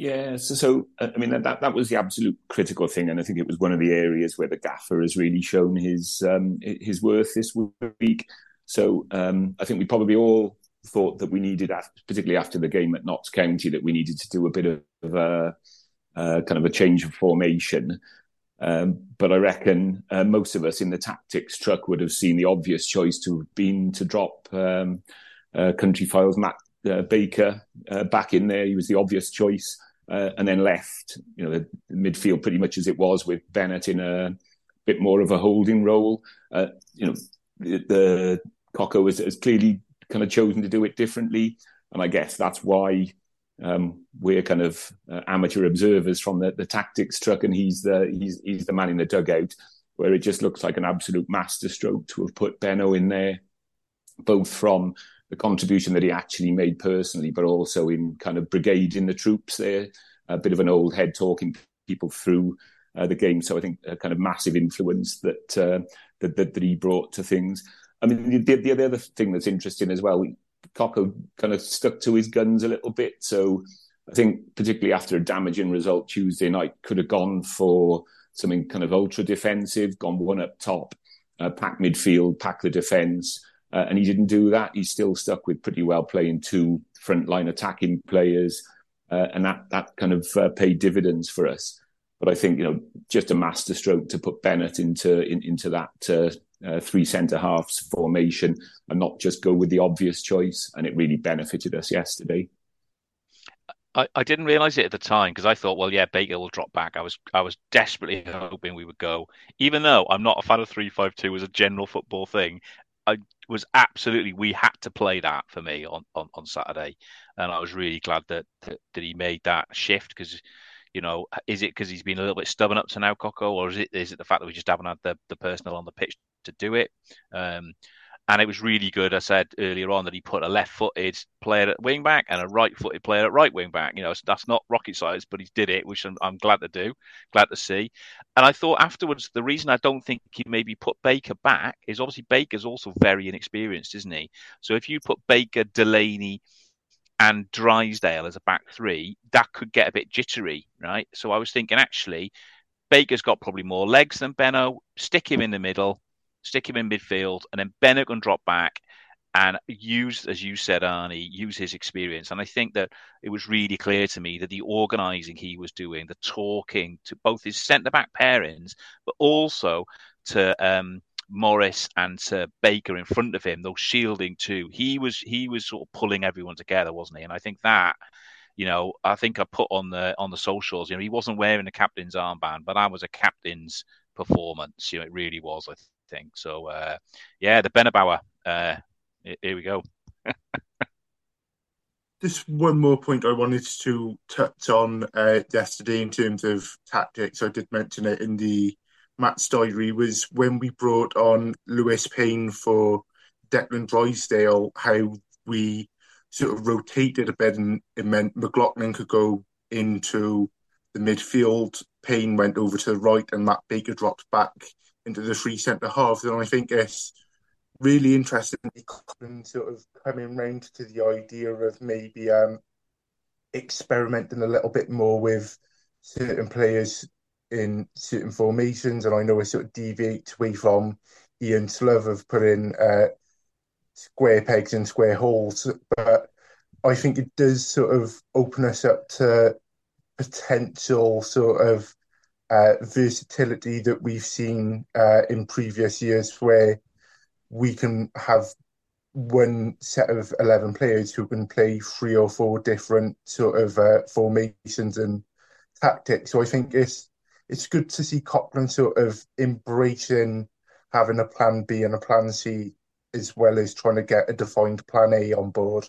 Yeah, so, so I mean that that was the absolute critical thing, and I think it was one of the areas where the gaffer has really shown his um, his worth this week. So um, I think we probably all thought that we needed, particularly after the game at Notts County, that we needed to do a bit of a, a kind of a change of formation. Um, but I reckon uh, most of us in the tactics truck would have seen the obvious choice to have been to drop um, uh, Countryfile's Matt uh, Baker uh, back in there. He was the obvious choice uh, and then left, you know, the, midfield pretty much as it was with Bennett in a bit more of a holding role. Uh, you know, the, the Coco has, has, clearly kind of chosen to do it differently, and I guess that's why um, we're kind of uh, amateur observers from the, the tactics truck, and he's the he's he's the man in the dugout, where it just looks like an absolute masterstroke to have put Benno in there, both from the contribution that he actually made personally, but also in kind of brigading the troops there. A bit of an old head talking people through uh, the game. So I think a kind of massive influence that, uh, that, that, that he brought to things. I mean, the, the, the other thing that's interesting as well, Coco kind of stuck to his guns a little bit. So I think particularly after a damaging result Tuesday night, could have gone for something kind of ultra defensive, gone one up top, uh, pack midfield, pack the defence. Uh, and he didn't do that. He's still stuck with pretty well playing two frontline attacking players, uh, and that that kind of uh, paid dividends for us. But I think you know just a masterstroke to put Bennett into in, into that uh, uh, three centre halves formation and not just go with the obvious choice, and it really benefited us yesterday. I, I didn't realise it at the time because I thought, well, yeah, Baker will drop back. I was I was desperately hoping we would go, even though I'm not a fan of three five two as a general football thing. I was absolutely we had to play that for me on, on, on Saturday, and I was really glad that that, that he made that shift because you know is it because he's been a little bit stubborn up to now, Coco, or is it is it the fact that we just haven't had the the personnel on the pitch to do it? Um, and it was really good. I said earlier on that he put a left-footed player at wing back and a right-footed player at right wing back. You know, that's not rocket science, but he did it, which I'm, I'm, glad to do, glad to see. And I thought afterwards, the reason I don't think he maybe put Baker back is obviously Baker's also very inexperienced, isn't he? So if you put Baker, Delaney, and Drysdale as a back three, that could get a bit jittery, right? So I was thinking actually, Baker's got probably more legs than Benno. Stick him in the middle stick him in midfield, and then Bennett can drop back and use, as you said, Arnie, use his experience. And I think that it was really clear to me that the organising he was doing, the talking to both his centre back pairings, but also to um, Morris and to Baker in front of him, those shielding too. He was he was sort of pulling everyone together, wasn't he? And I think that. You know, I think I put on the on the socials. You know, he wasn't wearing the captain's armband, but that was a captain's performance. You know, it really was. I thing. So uh, yeah, the Benno-bauer. Uh, here we go. Just one more point I wanted to touch on uh, yesterday in terms of tactics. I did mention it in the Matt's diary was when we brought on Lewis Payne for Declan Drysdale, how we sort of rotated a bit and it meant McLoughlin could go into the midfield, Payne went over to the right, and Matt Baker dropped back into the three centre halves. And I think it's really interesting sort of coming round to the idea of maybe um, experimenting a little bit more with certain players in certain formations. And I know I sort of deviate away from Ian's love of putting uh, square pegs in square holes, but I think it does sort of open us up to potential sort of uh, versatility that we've seen uh, in previous years, where we can have one set of 11 players who can play three or four different sort of uh, formations and tactics. So I think it's it's good to see Coughlan sort of embracing having a plan B and a plan C as well as trying to get a defined plan A on board.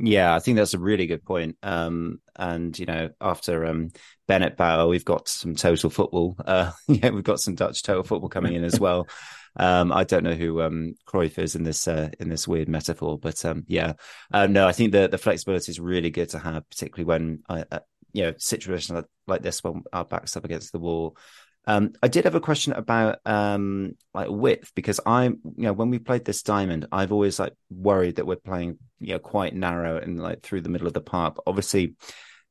Yeah, I think that's a really good point. Um, and you know, after um, Bennett Bauer, we've got some total football. Uh, yeah, we've got some Dutch total football coming in as well. um, I don't know who um, Cruyff is in this uh, in this weird metaphor, but um, yeah, uh, no, I think the the flexibility is really good to have, particularly when uh, uh you know situations like, like this when our backs up against the wall. Um, I did have a question about um, like width because I'm, you know, when we played this diamond, I've always like worried that we're playing, you know, quite narrow and like through the middle of the park. Obviously,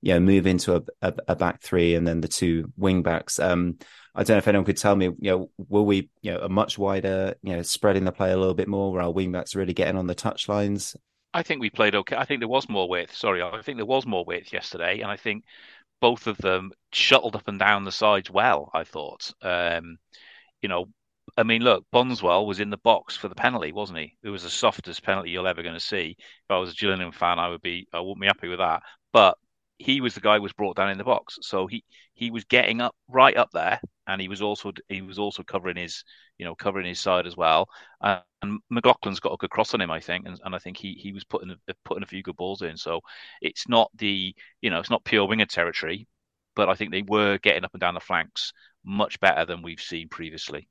you know, move into a, a, a, back three and then the two wing backs. Um, I don't know if anyone could tell me, you know, will we, you know, a much wider, you know, spreading the play a little bit more where our wing backs really getting on the touch lines? I think we played okay. I think there was more width. Sorry, I think there was more width yesterday, and I think both of them shuttled up and down the sides well. I thought, um, you know, I mean, look, Bondswell was in the box for the penalty, wasn't he? It was the softest penalty you're ever going to see. If I was a Gillingham fan, I would be, I wouldn't be happy with that. But he was the guy who was brought down in the box, so he he was getting up right up there, and he was also he was also covering his you know covering his side as well. Uh, and McLoughlin's got a good cross on him, I think, and, and I think he he was putting putting a few good balls in. So it's not the you know it's not pure winger territory, but I think they were getting up and down the flanks much better than we've seen previously.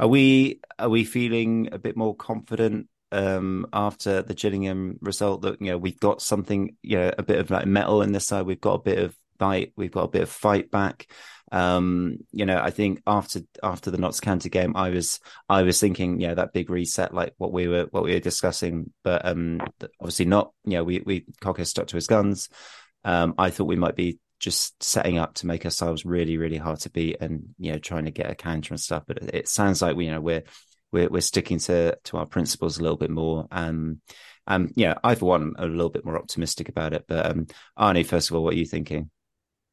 Are we are we feeling a bit more confident um, after the Gillingham result that you know we've got something, you know, a bit of like metal in this side. We've got a bit of bite. We've got a bit of fight back. Um, you know, I think after after the Notts County game, I was I was thinking, yeah, that big reset, like what we were what we were discussing, but um, obviously not. You know, we we Cocker stuck to his guns. Um, I thought we might be just setting up to make ourselves really really hard to beat, and you know, trying to get a counter and stuff. But it, it sounds like we, you know we're we're we're sticking to to our principles a little bit more. Um, um, yeah, I for one am a little bit more optimistic about it. But um, Arnie, first of all, what are you thinking?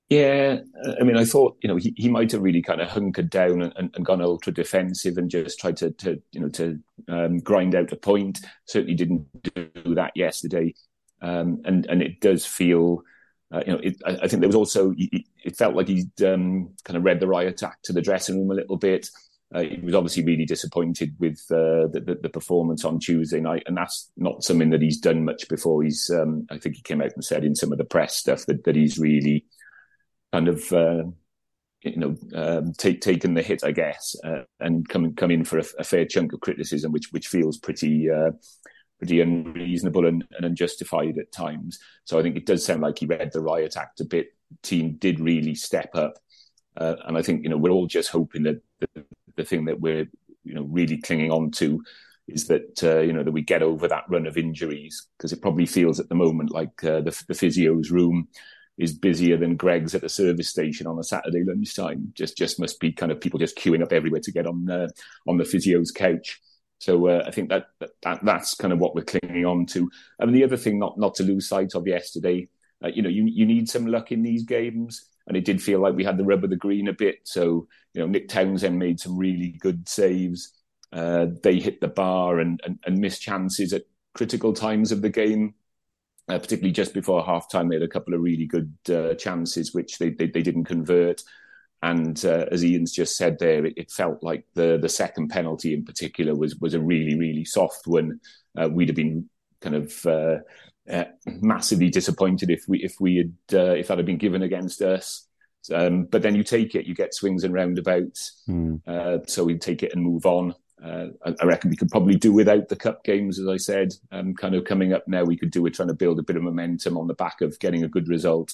Yeah, I mean, I thought you know he, he might have really kind of hunkered down and, and, gone ultra defensive and just tried to to you know to um, grind out a point. Certainly didn't do that yesterday, um, and and it does feel. Uh, you know, it, I, I, think there was also it felt like he'd um, kind of read the riot act to the dressing room a little bit. Uh, he was obviously really disappointed with uh, the, the, performance on Tuesday night, and that's not something that he's done much before. He's, um, I think, he came out and said in some of the press stuff that, that he's really kind of, uh, you know, um, take, taken the hit, I guess, uh, and come come in for a, a, fair chunk of criticism, which which feels pretty uh, pretty unreasonable and, and, unjustified at times. So I think it does sound like he read the riot act a bit. Team did really step up. Uh, and I think you know we're all just hoping that the, the thing that we're you know really clinging on to is that uh, you know that we get over that run of injuries because it probably feels at the moment like uh, the, the physio's room is busier than Greggs at the service station on a Saturday lunchtime. Just just must be kind of people just queuing up everywhere to get on uh, on the physio's couch. So uh, I think that, that that's kind of what we're clinging on to. And the other thing, not not to lose sight of yesterday, uh, you know, you you need some luck in these games and it did feel like we had the rub of the green a bit. So you know, Nick Townsend made some really good saves. Uh, they hit the bar and, and, and missed chances at critical times of the game. Uh, particularly just before half time, they had a couple of really good uh, chances, which they, they, they, didn't convert. And uh, as Ian's just said there, it, it, felt like the, the second penalty in particular was, was a really, really soft one. Uh, we'd have been kind of uh, massively disappointed if we if we had uh, if that had been given against us. Um, but then you take it, you get swings and roundabouts. Mm. Uh, so we take it and move on. Uh, I, I, reckon we could probably do without the cup games, as I said. Um, kind of coming up now, we could do it trying to build a bit of momentum on the back of getting a good result.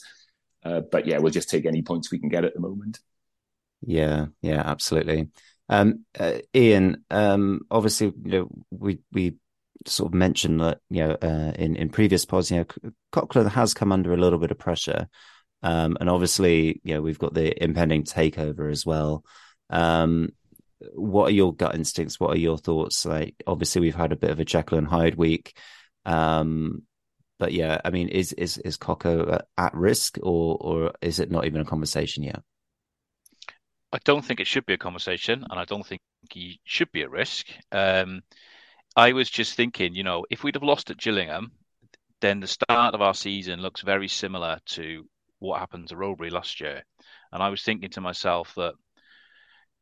Uh, but yeah, we'll just take any points we can get at the moment. Yeah, yeah, absolutely. Um, uh, Ian, um, obviously, you know, we we sort of mentioned that you know uh, in in previous pods, you know, Coughlan has come under a little bit of pressure, um, and obviously, you know, we've got the impending takeover as well. Um, what are your gut instincts? What are your thoughts? Like, obviously, we've had a bit of a Jekyll and Hyde week, um, but yeah, I mean, is is is Coco at risk, or or is it not even a conversation yet? I don't think it should be a conversation, and I don't think he should be at risk. Um, I was just thinking, you know, if we'd have lost at Gillingham, then the start of our season looks very similar to what happened to Rowberry last year. And I was thinking to myself that,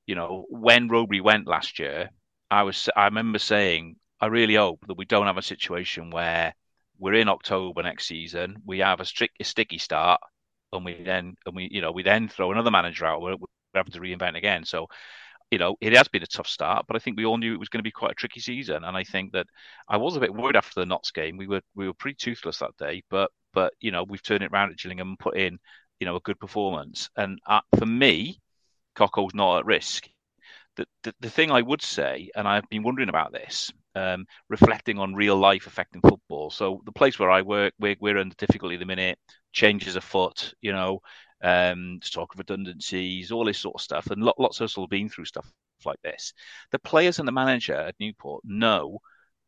you know, when Rowberry went last year, I was I remember saying I really hope that we don't have a situation where we're in October next season, we have a strict a sticky start, and we then and we you know we then throw another manager out. We're, we're having to reinvent again. So you know, it has been a tough start, but I think we all knew it was going to be quite a tricky season. And I think that I was a bit worried after the Notts game. We were we were pretty toothless that day, but but you know we've turned it around at Gillingham and put in you know a good performance. And uh, for me, Coco's not at risk. The, the, the thing I would say, and I've been wondering about this, um, reflecting on real life affecting football. So the place where I work, we're, we're under difficulty at the minute. Changes afoot, you know um, to talk of redundancies, all this sort of stuff. And lots of us have been through stuff like this. The players and the manager at Newport know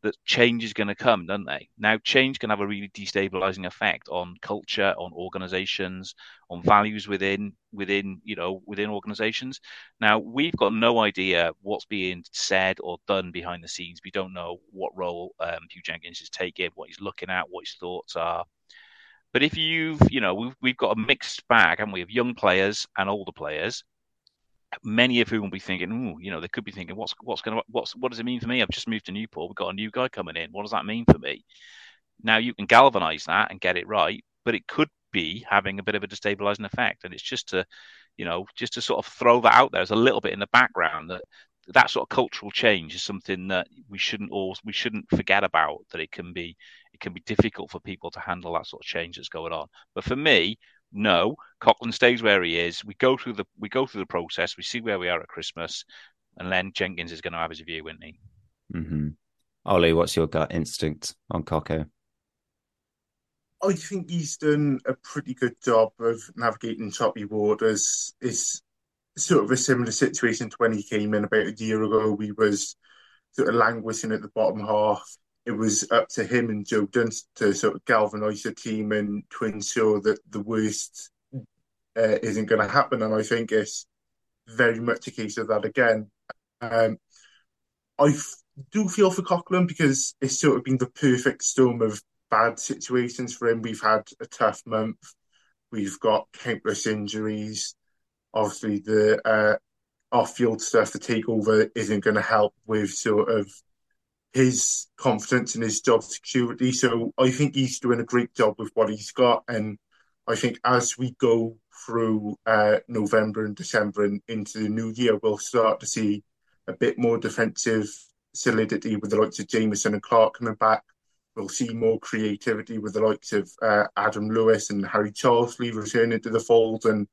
that change is going to come, don't they? Now, change can have a really destabilizing effect on culture, on organizations, on values within within you know within organizations. Now, we've got no idea what's being said or done behind the scenes. We don't know what role um, Huw Jenkins is taking, what he's looking at, what his thoughts are. But if you've, you know, we've, we've got a mixed bag, and we have young players and older players, many of whom will be thinking, you know, they could be thinking, what's what's going to what's what does it mean for me? I've just moved to Newport. We've got a new guy coming in. What does that mean for me? Now you can galvanize that and get it right, but it could be having a bit of a destabilizing effect. And it's just to, you know, just to sort of throw that out there as a little bit in the background that that sort of cultural change is something that we shouldn't all we shouldn't forget about. That it can be it can be difficult for people to handle that sort of change that's going on. But for me, no, Coughlan stays where he is. We go through the we go through the process. We see where we are at Christmas, and then Jenkins is going to have his view, isn't he? Mm-hmm. Ollie, what's your gut instinct on Coco? I think he's done a pretty good job of navigating choppy waters. It's sort of a similar situation to when he came in about a year ago. We was sort of languishing at the bottom half. It was up to him and Joe Dunst to sort of galvanise the team and to ensure that the worst uh, isn't going to happen. And I think it's very much a case of that again. Um, I f- do feel for Coughlan because it's sort of been the perfect storm of bad situations for him. We've had a tough month. We've got countless injuries obviously the uh, off-field stuff, the takeover isn't going to help with sort of his confidence in his job security. So I think he's doing a great job with what he's got, and I think as we go through uh, November and December and into the new year, we'll start to see a bit more defensive solidity with the likes of Jameson and Clarke coming back. We'll see more creativity with the likes of uh, Adam Lewis and Harry Charsley returning to the fold, and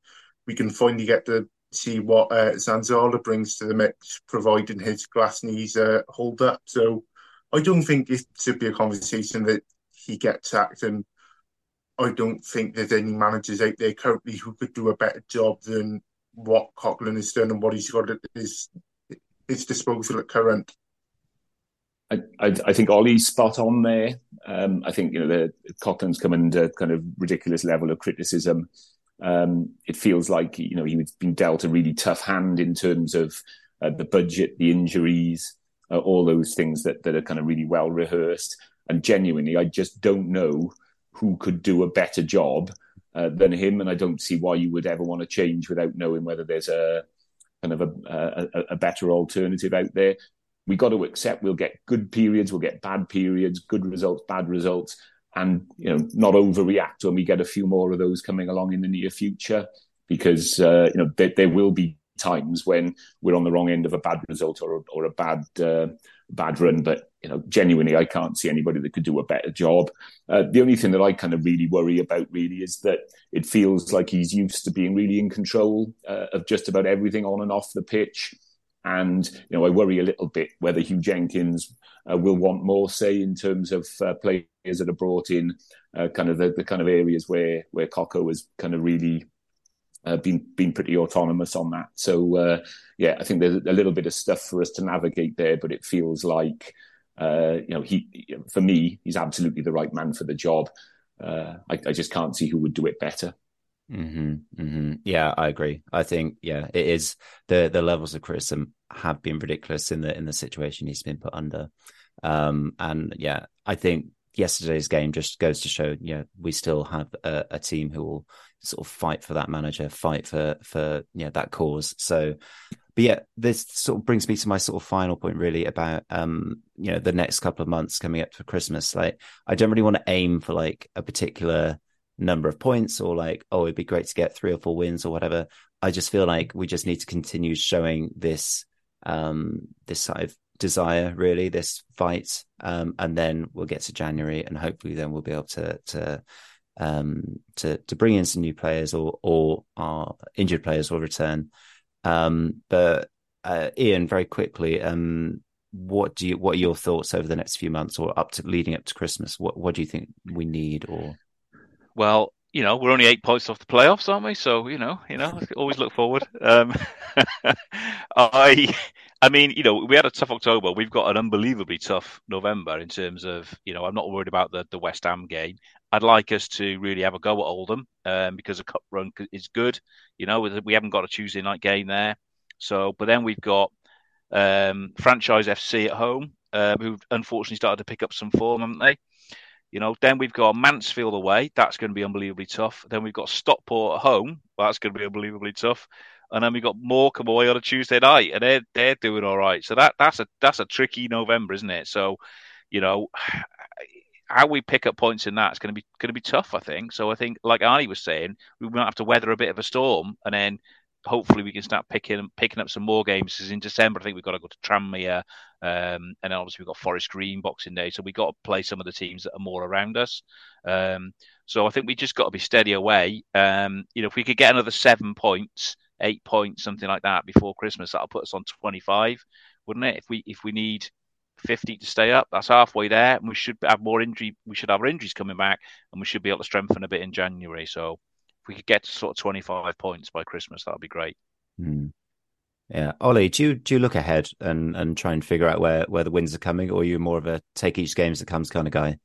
we can finally get to see what uh, Zanzala brings to the mix, providing his glass knees uh, hold up. So I don't think it should be a conversation that he gets sacked, and I don't think there's any managers out there currently who could do a better job than what Coughlan has done and what he's got at his his disposal at current. I, I, I think Ollie's spot on there. Um, I think you know the Coughlan's come under kind of ridiculous level of criticism um, it feels like you know he's been dealt a really tough hand in terms of uh, the budget, the injuries, uh, all those things that that are kind of really well rehearsed. And genuinely, I just don't know who could do a better job uh, than him. And I don't see why you would ever want to change without knowing whether there's a kind of a, a, a better alternative out there. We got to accept we'll get good periods, we'll get bad periods, good results, bad results and you know not overreact when we get a few more of those coming along in the near future because uh, you know there, there, will be times when we're on the wrong end of a bad result or or a bad uh, bad run. But you know genuinely I can't see anybody that could do a better job. Uh, the only thing that I kind of really worry about really is that it feels like he's used to being really in control uh, of just about everything on and off the pitch. And you know I worry a little bit whether Huw Jenkins uh, will want more say in terms of uh, players that are brought in, uh, kind of the, the, kind of areas where where Coco has kind of really uh, been been pretty autonomous on that. So uh, yeah, I think there's a little bit of stuff for us to navigate there, but it feels like uh, you know he for me he's absolutely the right man for the job. I, I just can't see who would do it better. Mm-hmm, mm-hmm. Yeah, I agree. I think yeah, it is the the levels of criticism have been ridiculous in the in the situation he's been put under. Um, and yeah, I think yesterday's game just goes to show, yeah, we still have a, a, team who will sort of fight for that manager, fight for for yeah that cause. So but yeah, this sort of brings me to my sort of final point, really, about um, you know, the next couple of months coming up for Christmas. Like, I don't really want to aim for like a particular number of points or like, oh, it'd be great to get three or four wins or whatever. I just feel like we just need to continue showing this um this sort of desire, really, this fight. Um, and then we'll get to January and hopefully then we'll be able to to um to to bring in some new players or or our injured players will return. Um, but uh, Ian, very quickly, um, what do you what are your thoughts over the next few months or up to leading up to Christmas? What what do you think we need or well, you know, we're only eight points off the playoffs, aren't we? So, you know, you know, always look forward. Um, I, I mean, you know, we had a tough October. We've got an unbelievably tough November in terms of, you know, I'm not worried about the, the West Ham game. I'd like us to really have a go at Oldham um, because a cup run is good. You know, we haven't got a Tuesday night game there. So, but then we've got um, franchise FC at home, um, who unfortunately started to pick up some form, haven't they? You know, then we've got Mansfield away. That's going to be unbelievably tough. Then we've got Stockport at home. That's going to be unbelievably tough. And then we got Morecambe away on a Tuesday night, and they're they're doing all right. So that that's a that's a tricky November, isn't it? So, you know, how we pick up points in that is going to be going to be tough. I think. So I think, like Arnie was saying, we might have to weather a bit of a storm, and then hopefully we can start picking picking up some more games. Because in December, I think we've got to go to Tranmere, um, and obviously we've got Forest Green Boxing Day, so we've got to play some of the teams that are more around us. Um, so I think we just got to be steady away. Um, you know, if we could get another seven points, eight points, something like that before Christmas, that'll put us on twenty five, wouldn't it? If we if we need 50 to stay up. That's halfway there, and we should have more injury. We should have our injuries coming back, and we should be able to strengthen a bit in January. So if we could get to sort of 25 points by Christmas, that would be great. Mm. Yeah, Ollie, do you do you look ahead and and try and figure out where where the wins are coming, or are you more of a take each game as it comes kind of guy?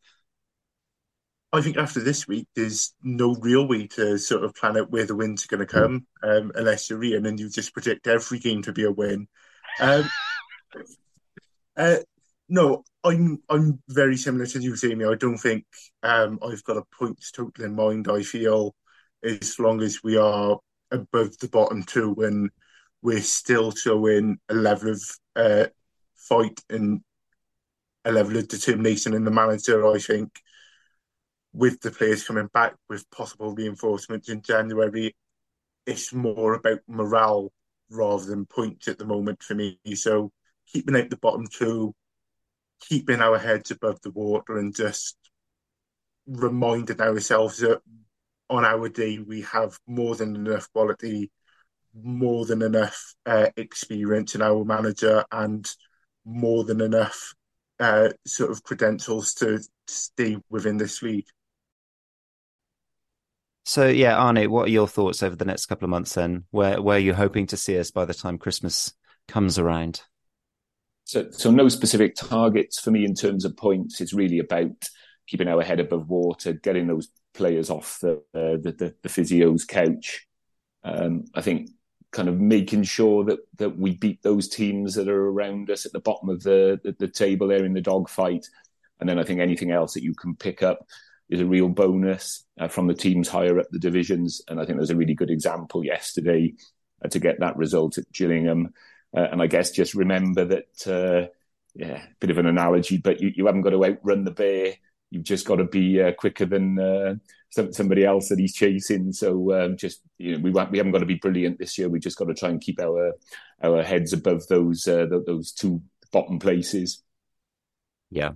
I think after this week, there's no real way to sort of plan out where the wins are going to come, um, unless you're Ian and you just predict every game to be a win. Um, uh, no, I'm I'm very similar to you, Jamie. I don't think um, I've got a points total in mind. I feel as long as we are above the bottom two and we're still showing a level of uh, fight and a level of determination in the manager, I think with the players coming back with possible reinforcements in January, it's more about morale rather than points at the moment for me. So keeping out the bottom two, keeping our heads above the water and just reminding ourselves that on our day, we have more than enough quality, more than enough uh, experience in our manager, and more than enough uh, sort of credentials to stay within this league. So yeah, Arnie, what are your thoughts over the next couple of months? Then, where where are you hoping to see us by the time Christmas comes around? So, so no specific targets for me in terms of points. It's really about keeping our head above water, getting those players off the uh, the, the, the, physio's couch. Um, I think kind of making sure that that we beat those teams that are around us at the bottom of the the, the table there in the dogfight, and then I think anything else that you can pick up is a real bonus uh, from the teams higher up the divisions. And I think there's a really good example yesterday uh, to get that result at Gillingham. Uh, and I guess just remember that, uh, yeah, bit of an analogy, but you, you haven't got to outrun the bear you've just got to be uh, quicker than uh, somebody else that he's chasing. So um, just you know, we we haven't got to be brilliant this year. We just got to try and keep our our heads above those those two bottom places. Yeah,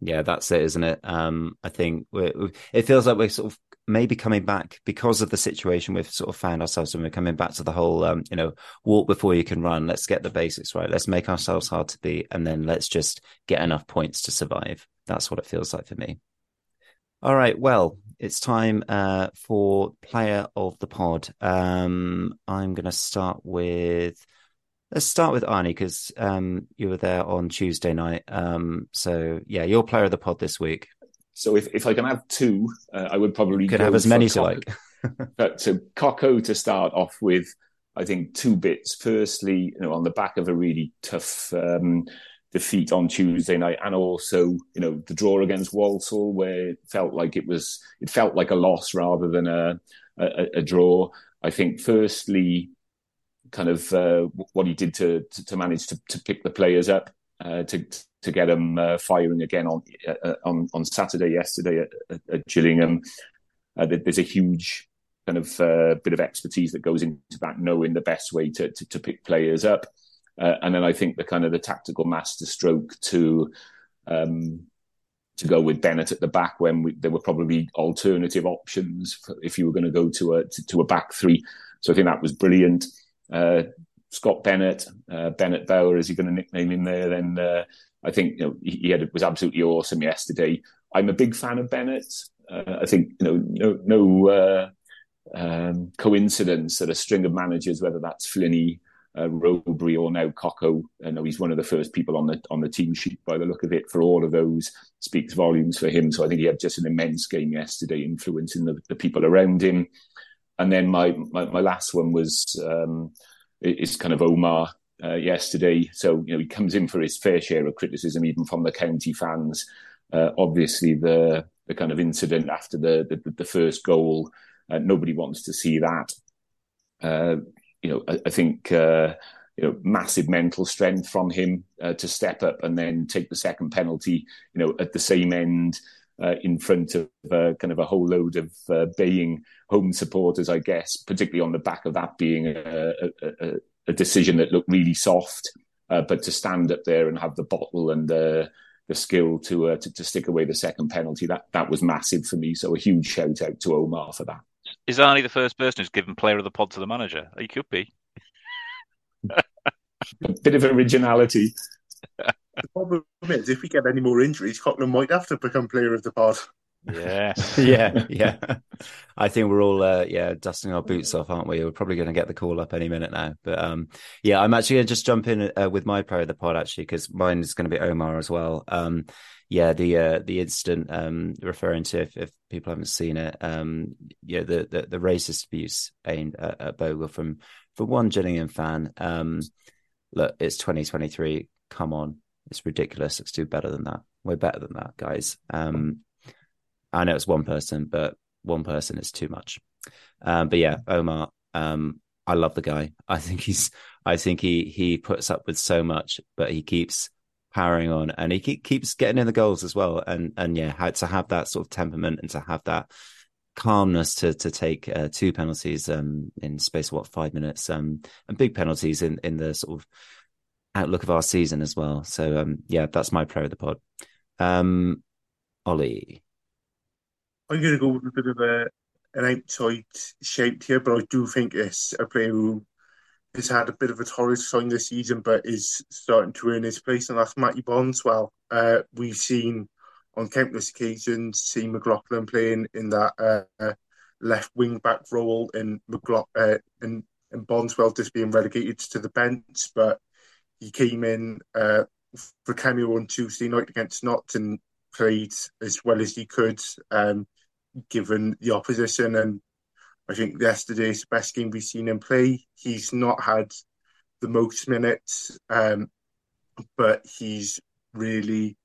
yeah, that's it, isn't it? Um, I think it feels like we're sort of maybe coming back because of the situation we've sort of found ourselves in. We're coming back to the whole, um, you know, walk before you can run. Let's get the basics right. Let's make ourselves hard to beat, and then let's just get enough points to survive. That's what it feels like for me. All right. Well, it's time uh, for player of the pod. Um, I'm going to start with. Let's start with Arnie because um, you were there on Tuesday night. Um, so yeah, your player of the pod this week. So if, if I can have two, uh, I would probably you can have as many as you like. but so Coco to start off with, I think two bits. Firstly, you know, on the back of a really tough um, defeat on Tuesday night, and also you know the draw against Walsall, where it felt like it was it felt like a loss rather than a a, a draw. I think firstly, kind of uh, what he did to, to, to manage to, to pick the players up uh, to to get them uh, firing again on uh, on on Saturday yesterday at, at, Gillingham. Uh, there's a huge kind of uh, bit of expertise that goes into that, knowing the best way to to, to pick players up, and then I think the kind of the tactical masterstroke to. Um, to go with Bennett at the back when we, there were probably alternative options if you were going to go to a to, to a back three. So I think that was brilliant. Uh, Scot Bennett, uh, Benno-bauer, is he going to nickname him there? Then uh, I think you know he, had, was absolutely awesome yesterday. I'm a big fan of Bennett. Uh, I think you know no no uh, um, coincidence that a string of managers, whether that's Flinney, uh, Rowberry, or now Coco, I know he's one of the first people on the on the team sheet by the look of it. For all of those, speaks volumes for him. So I think he had just an immense game yesterday, influencing the, the people around him. And then my my, my last one was. Um, is kind of Omar uh, yesterday. So you know he comes in for his fair share of criticism, even from the county fans. Uh, obviously, the the kind of incident after the the, the first goal, uh, nobody wants to see that. Uh, you know, I, I think uh, you know massive mental strength from him uh, to step up and then take the second penalty. You know, at the same end. Uh, in front of uh, kind of a whole load of uh, baying home supporters, I guess, particularly on the back of that being a, a, a decision that looked really soft. Uh, but to stand up there and have the bottle and the the skill to, uh, to, to stick away the second penalty that that was massive for me. So a huge shout out to Omar for that. Is Arnie the first person who's given player of the pod to the manager? He could be. a bit of originality. The problem is, if we get any more injuries, Coughlan might have to become player of the pod. Yeah, yeah, yeah. I think we're all, uh, yeah, dusting our boots off, aren't we? We're probably going to get the call up any minute now. But um, yeah, I'm actually going to just jump in uh, with my player of the pod actually because mine is going to be Omar as well. Um, yeah, the uh, the incident um, referring to if, if people haven't seen it, um, yeah, the, the, the racist abuse aimed at, at Bogle from from one Gillingham fan. Um, look, it's 2023. Come on, it's ridiculous. Let's do better than that. We're better than that, guys. Um, I know it's one person, but one person is too much. Um, but yeah, Omar, um, I love the guy. I think he's, I think he he puts up with so much, but he keeps powering on, and he keep, keeps getting in the goals as well. And and yeah, how to have that sort of temperament and to have that calmness to to take uh, two penalties um, in space of what five minutes um, and big penalties in in the sort of outlook of our season as well. So um, yeah, that's my pro of the pod. Um, Ollie. I'm going to go with a bit of a an outside shape here, but I do think it's a player who has had a bit of a torrid sign this season, but is starting to earn his place, and that's Matty Bondswell. Uh, we've seen on countless occasions see McLoughlin playing in that uh, left wing back role, and McLoughlin uh, and, and Bondswell just being relegated to the bench, but he came in uh, for cameo on Tuesday night against Notts and played as well as he could. Um, given the opposition. And I think yesterday's the best game we've seen him play. He's not had the most minutes, um, but he's really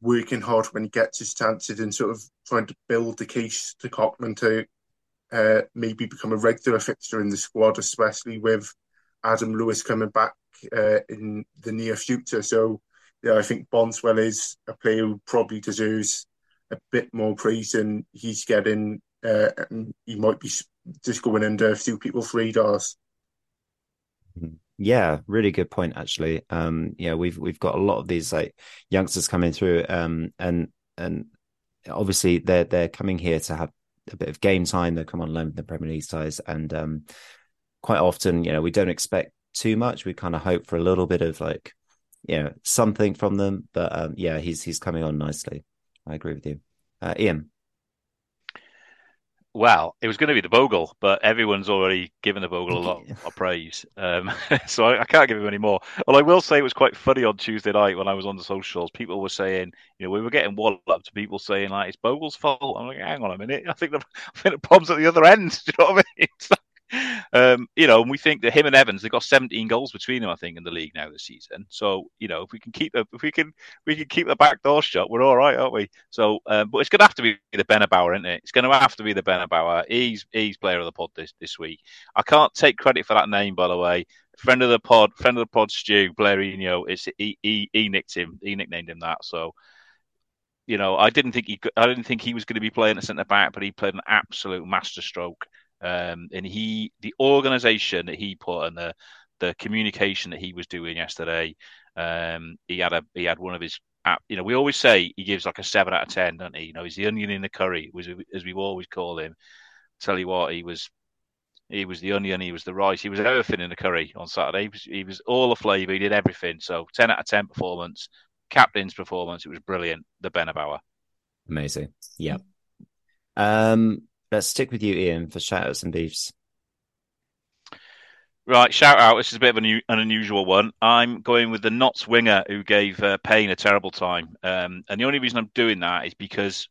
working hard when he gets his chances and sort of trying to build the case to Coughlan to uh, maybe become a regular fixture in the squad, especially with Adam Lewis coming back uh, in the near future. So, yeah, I think Bondswell is a player who probably deserves a bit more praise than he's getting. Uh, and he might be just going under a few people's radars. Yeah, really good point. Actually, um, yeah, we've we've got a lot of these like youngsters coming through, um, and and obviously they're they're coming here to have a bit of game time. They come on loan with the Premier League sides, and um, quite often, you know, we don't expect too much. We kind of hope for a little bit of like, you know, something from them. But um, yeah, he's he's coming on nicely. I agree with you. Uh, Ian. Well, it was going to be the Bogle, but everyone's already given the Bogle a lot of praise. Um, so I, I, can't give him any more. Well, I will say it was quite funny on Tuesday night when I was on the socials. People were saying, you know, we were getting walloped to people saying, like, it's Bogle's fault. I'm like, hang on a minute. I think the, I think the problem's at the other end. Do you know what I mean? Um, you know, and we think that him and Evans, they've got 17 goals between them, I think, in the league now this season. So, you know, if we can keep the, if we can, we can keep the back door shut, we're all right, aren't we? So, um, but it's going to have to be the Benno-bauer, isn't it? It's going to have to be the Benno-bauer. He's he's player of the pod this this week. I can't take credit for that name, by the way. Friend of the pod, friend of the pod, Stu Blairino. It's he, he he nicked him. He nicknamed him that. So you know, I didn't think he I didn't think he was going to be playing at centre back, but he played an absolute masterstroke. Um, and he, the organisation that he put and the the communication that he was doing yesterday, um, he had a he had one of his. You know, we always say he gives like a seven out of ten, don't he? You know, he's the onion in the curry, as we've always call him. Tell you what, he was he was the onion, he was the rice, he was everything in the curry on Saturday. He was, he was all the flavour, he did everything. So ten out of ten performance, captain's performance. It was brilliant. The Benno-bauer. Amazing. Yeah. Um, let's stick with you, Ian, for shout outs and beefs. Right, shout out. This is a bit of an, an unusual one. I'm going with the Notts winger who gave uh, Payne a terrible time. Um, and the only reason I'm doing that is because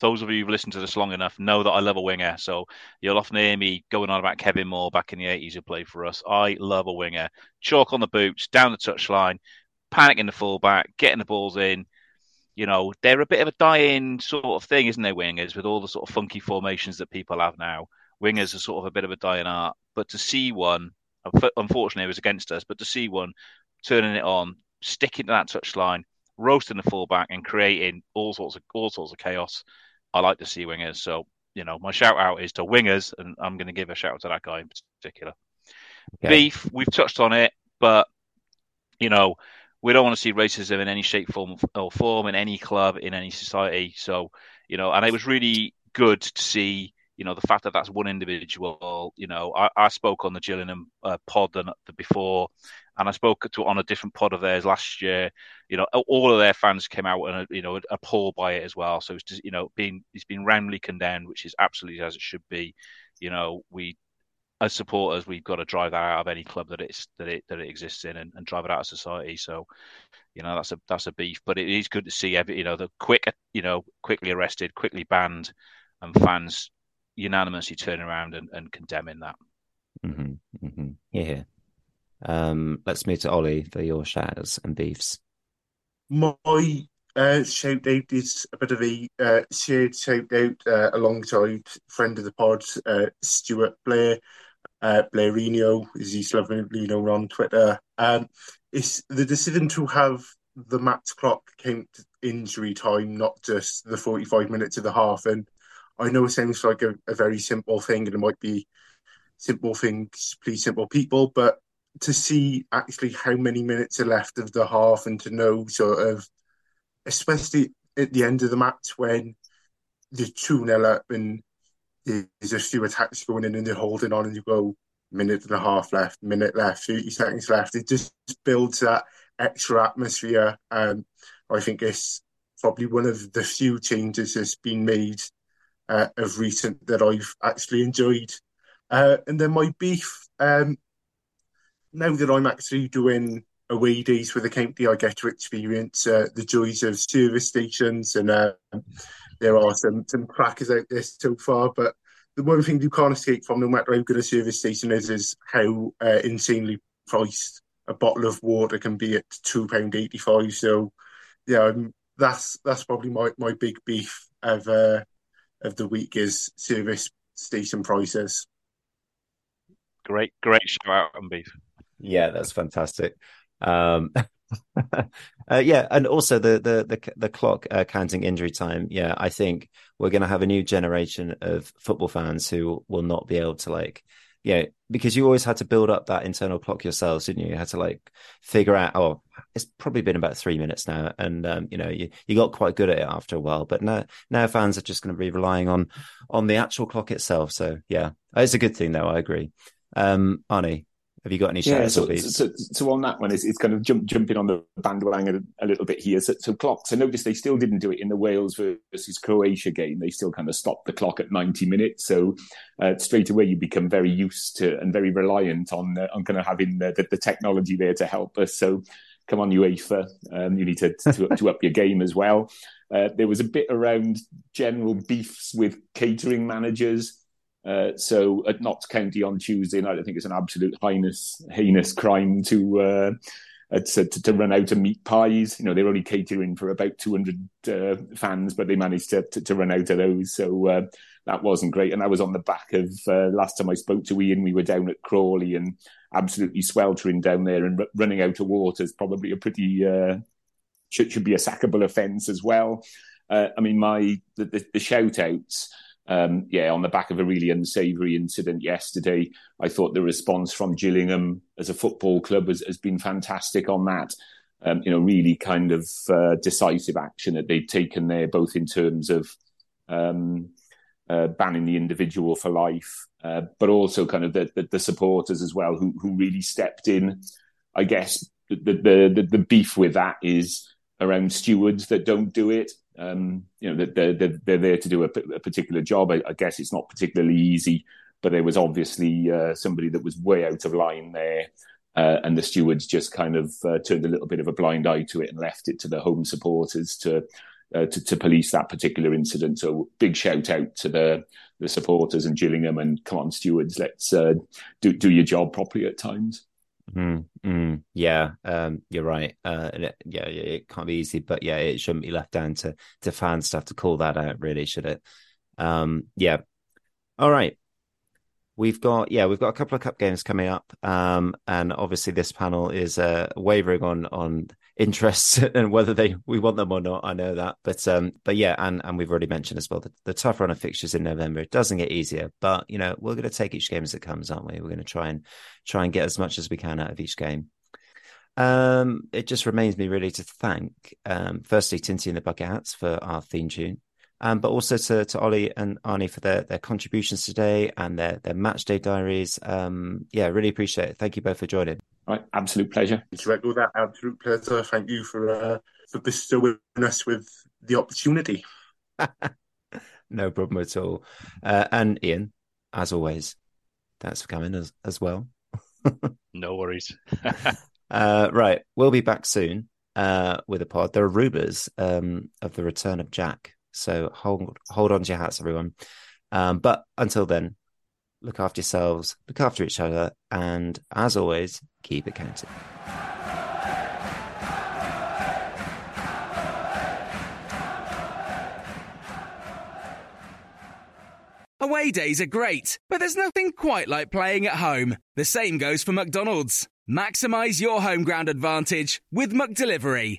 those of you who've listened to this long enough know that I love a winger. So you'll often hear me going on about Kevin Moore back in the 80s who played for us. I love a winger. Chalk on the boots, down the touchline, panicking the fullback, getting the balls in. You know, they're a bit of a dying sort of thing, isn't they, wingers, with all the sort of funky formations that people have now. Wingers are sort of a bit of a dying art. But to see one, unfortunately, it was against us, but to see one turning it on, sticking to that touchline, roasting the fullback, and creating all sorts of all sorts of chaos, I like to see wingers. So, you know, my shout out is to wingers, and I'm going to give a shout out to that guy in particular. Okay. Beef, we've touched on it, but you know, we don't want to see racism in any shape, form, or form in any club, in any society. So, you know, and it was really good to see, you know, the fact that that's one individual. You know, I, I spoke on the Gillingham uh, pod and the before, and I spoke to on a different pod of theirs last year. You know, all of their fans came out and you know appalled by it as well. So it's just you know being it's been roundly condemned, which is absolutely as it should be. You know, we as supporters, we've got to drive that out of any club that it's that it that it exists in, and, and drive it out of society. So, you know, that's a that's a beef. But it is good to see every you know the quick you know quickly arrested, quickly banned, and fans unanimously turning around and, and condemning that. Mm-hmm, mm-hmm. Yeah. Um, let's move to Ollie for your shares and beefs. My uh, shout out is a bit of a uh, shared shout out uh, alongside friend of the pod, uh, Stuart Blair uh, Blairino, as he's lovingly known on Twitter. Um, it's the decision to have the match clock count injury time, not just the 45 minutes of the half. And I know it sounds like a, a very simple thing, and it might be simple things please simple people, but to see actually how many minutes are left of the half and to know sort of, especially at the end of the match when the 2 0 up and there's a few attacks going in and they're holding on and you go minute and a half left, minute left, 30 seconds left. It just builds that extra atmosphere. Um, I think it's probably one of the few changes that's been made uh, of recent that I've actually enjoyed. Uh, and then my beef, um, now that I'm actually doing away days with the county, I get to experience uh, the joys of service stations and uh, there are some some crackers out there so far. But the one thing you can't escape from, no matter how good a service station is, is how uh, insanely priced a bottle of water can be at two pound eighty five. So, yeah, um, that's that's probably my, my big beef of uh, of the week is service station prices. Great, great shout out on beef. Yeah, that's fantastic. Um, uh, yeah, and also the the the, the clock uh, counting injury time. Yeah, I think we're going to have a new generation of football fans who will not be able to like, yeah, because you always had to build up that internal clock yourselves, didn't you? You had to like figure out. Oh, it's probably been about three minutes now, and um, you know you you got quite good at it after a while. But now now fans are just going to be relying on on the actual clock itself. So yeah, it's a good thing though. I agree. Um, Arnie, have you got any yeah, so, so, so, on that one, it's, it's kind of jump, jumping on the bandwagon a, a little bit here. So, so, clocks, I noticed they still didn't do it in the Wales versus Croatia game. They still kind of stopped the clock at 90 minutes. So uh, straight away you become very used to and very reliant on uh, on kind of having the, the, the, technology there to help us. So come on, UEFA, um, you need to, to, to up your game as well. Uh, there was a bit around general beefs with catering managers Uh, so at Notts County on Tuesday night, I think it's an absolute heinous, heinous crime to, uh, uh to, to run out of meat pies. You know, they're only catering for about 200 uh, fans, but they managed to, to, to, run out of those. So uh, that wasn't great. And I was on the back of uh, last time I spoke to Ian, we were down at Crawley and absolutely sweltering down there and r- running out of water is probably a pretty should, should be a sackable offence as well. I mean, my the, the, the shout outs um, yeah, on the back of a really unsavoury incident yesterday, I thought the response from Gillingham as a football club has, has been fantastic on that. Um, you know, really kind of uh, decisive action that they've taken there, both in terms of um, uh, banning the individual for life, uh, but also kind of the, the, the, supporters as well, who who really stepped in. I guess the the, the, the beef with that is around stewards that don't do it. Um, you know, they're, they're, they're there to do a, particular job. I, I, guess it's not particularly easy, but there was obviously uh, somebody that was way out of line there. Uh, and the stewards just kind of uh, turned a little bit of a blind eye to it and left it to the home supporters to, uh, to, to police that particular incident. So big shout out to the the supporters and Gillingham and come on stewards, let's uh, do do your job properly at times. Mm, mm, yeah, um, you're right. Uh, it, yeah, it can't be easy, but yeah, it shouldn't be left down to to fans to have to call that out, really, should it? Um, yeah. All right. We've got yeah, we've got a couple of cup games coming up, um, and obviously this panel is uh, wavering on on interests and whether they we want them or not. I know that, but um, but yeah, and and we've already mentioned as well the, the tough run of fixtures in November. It doesn't get easier, but you know we're going to take each game as it comes, aren't we? We're going to try and try and get as much as we can out of each game. Um, it just remains me really to thank um, firstly Tinty and the Bucket Hats for our theme tune. Um, but also to, to Ollie and Arnie for their, their contributions today and their, their match day diaries. Um, yeah, really appreciate it. Thank you both for joining. Right, absolute pleasure. To echo that, absolute pleasure. Thank you for uh, for bestowing us with the opportunity. no problem at all. Uh, and Ian, as always, thanks for coming as as well. no worries. uh, right, we'll be back soon uh, with a pod. There are rumours um, of the return of Jack, so hold hold on to your hats, everyone. Um, but until then, look after yourselves, look after each other, and as always, keep it counting. Away days are great, but there's nothing quite like playing at home. The same goes for McDonald's. Maximize your home ground advantage with McDelivery.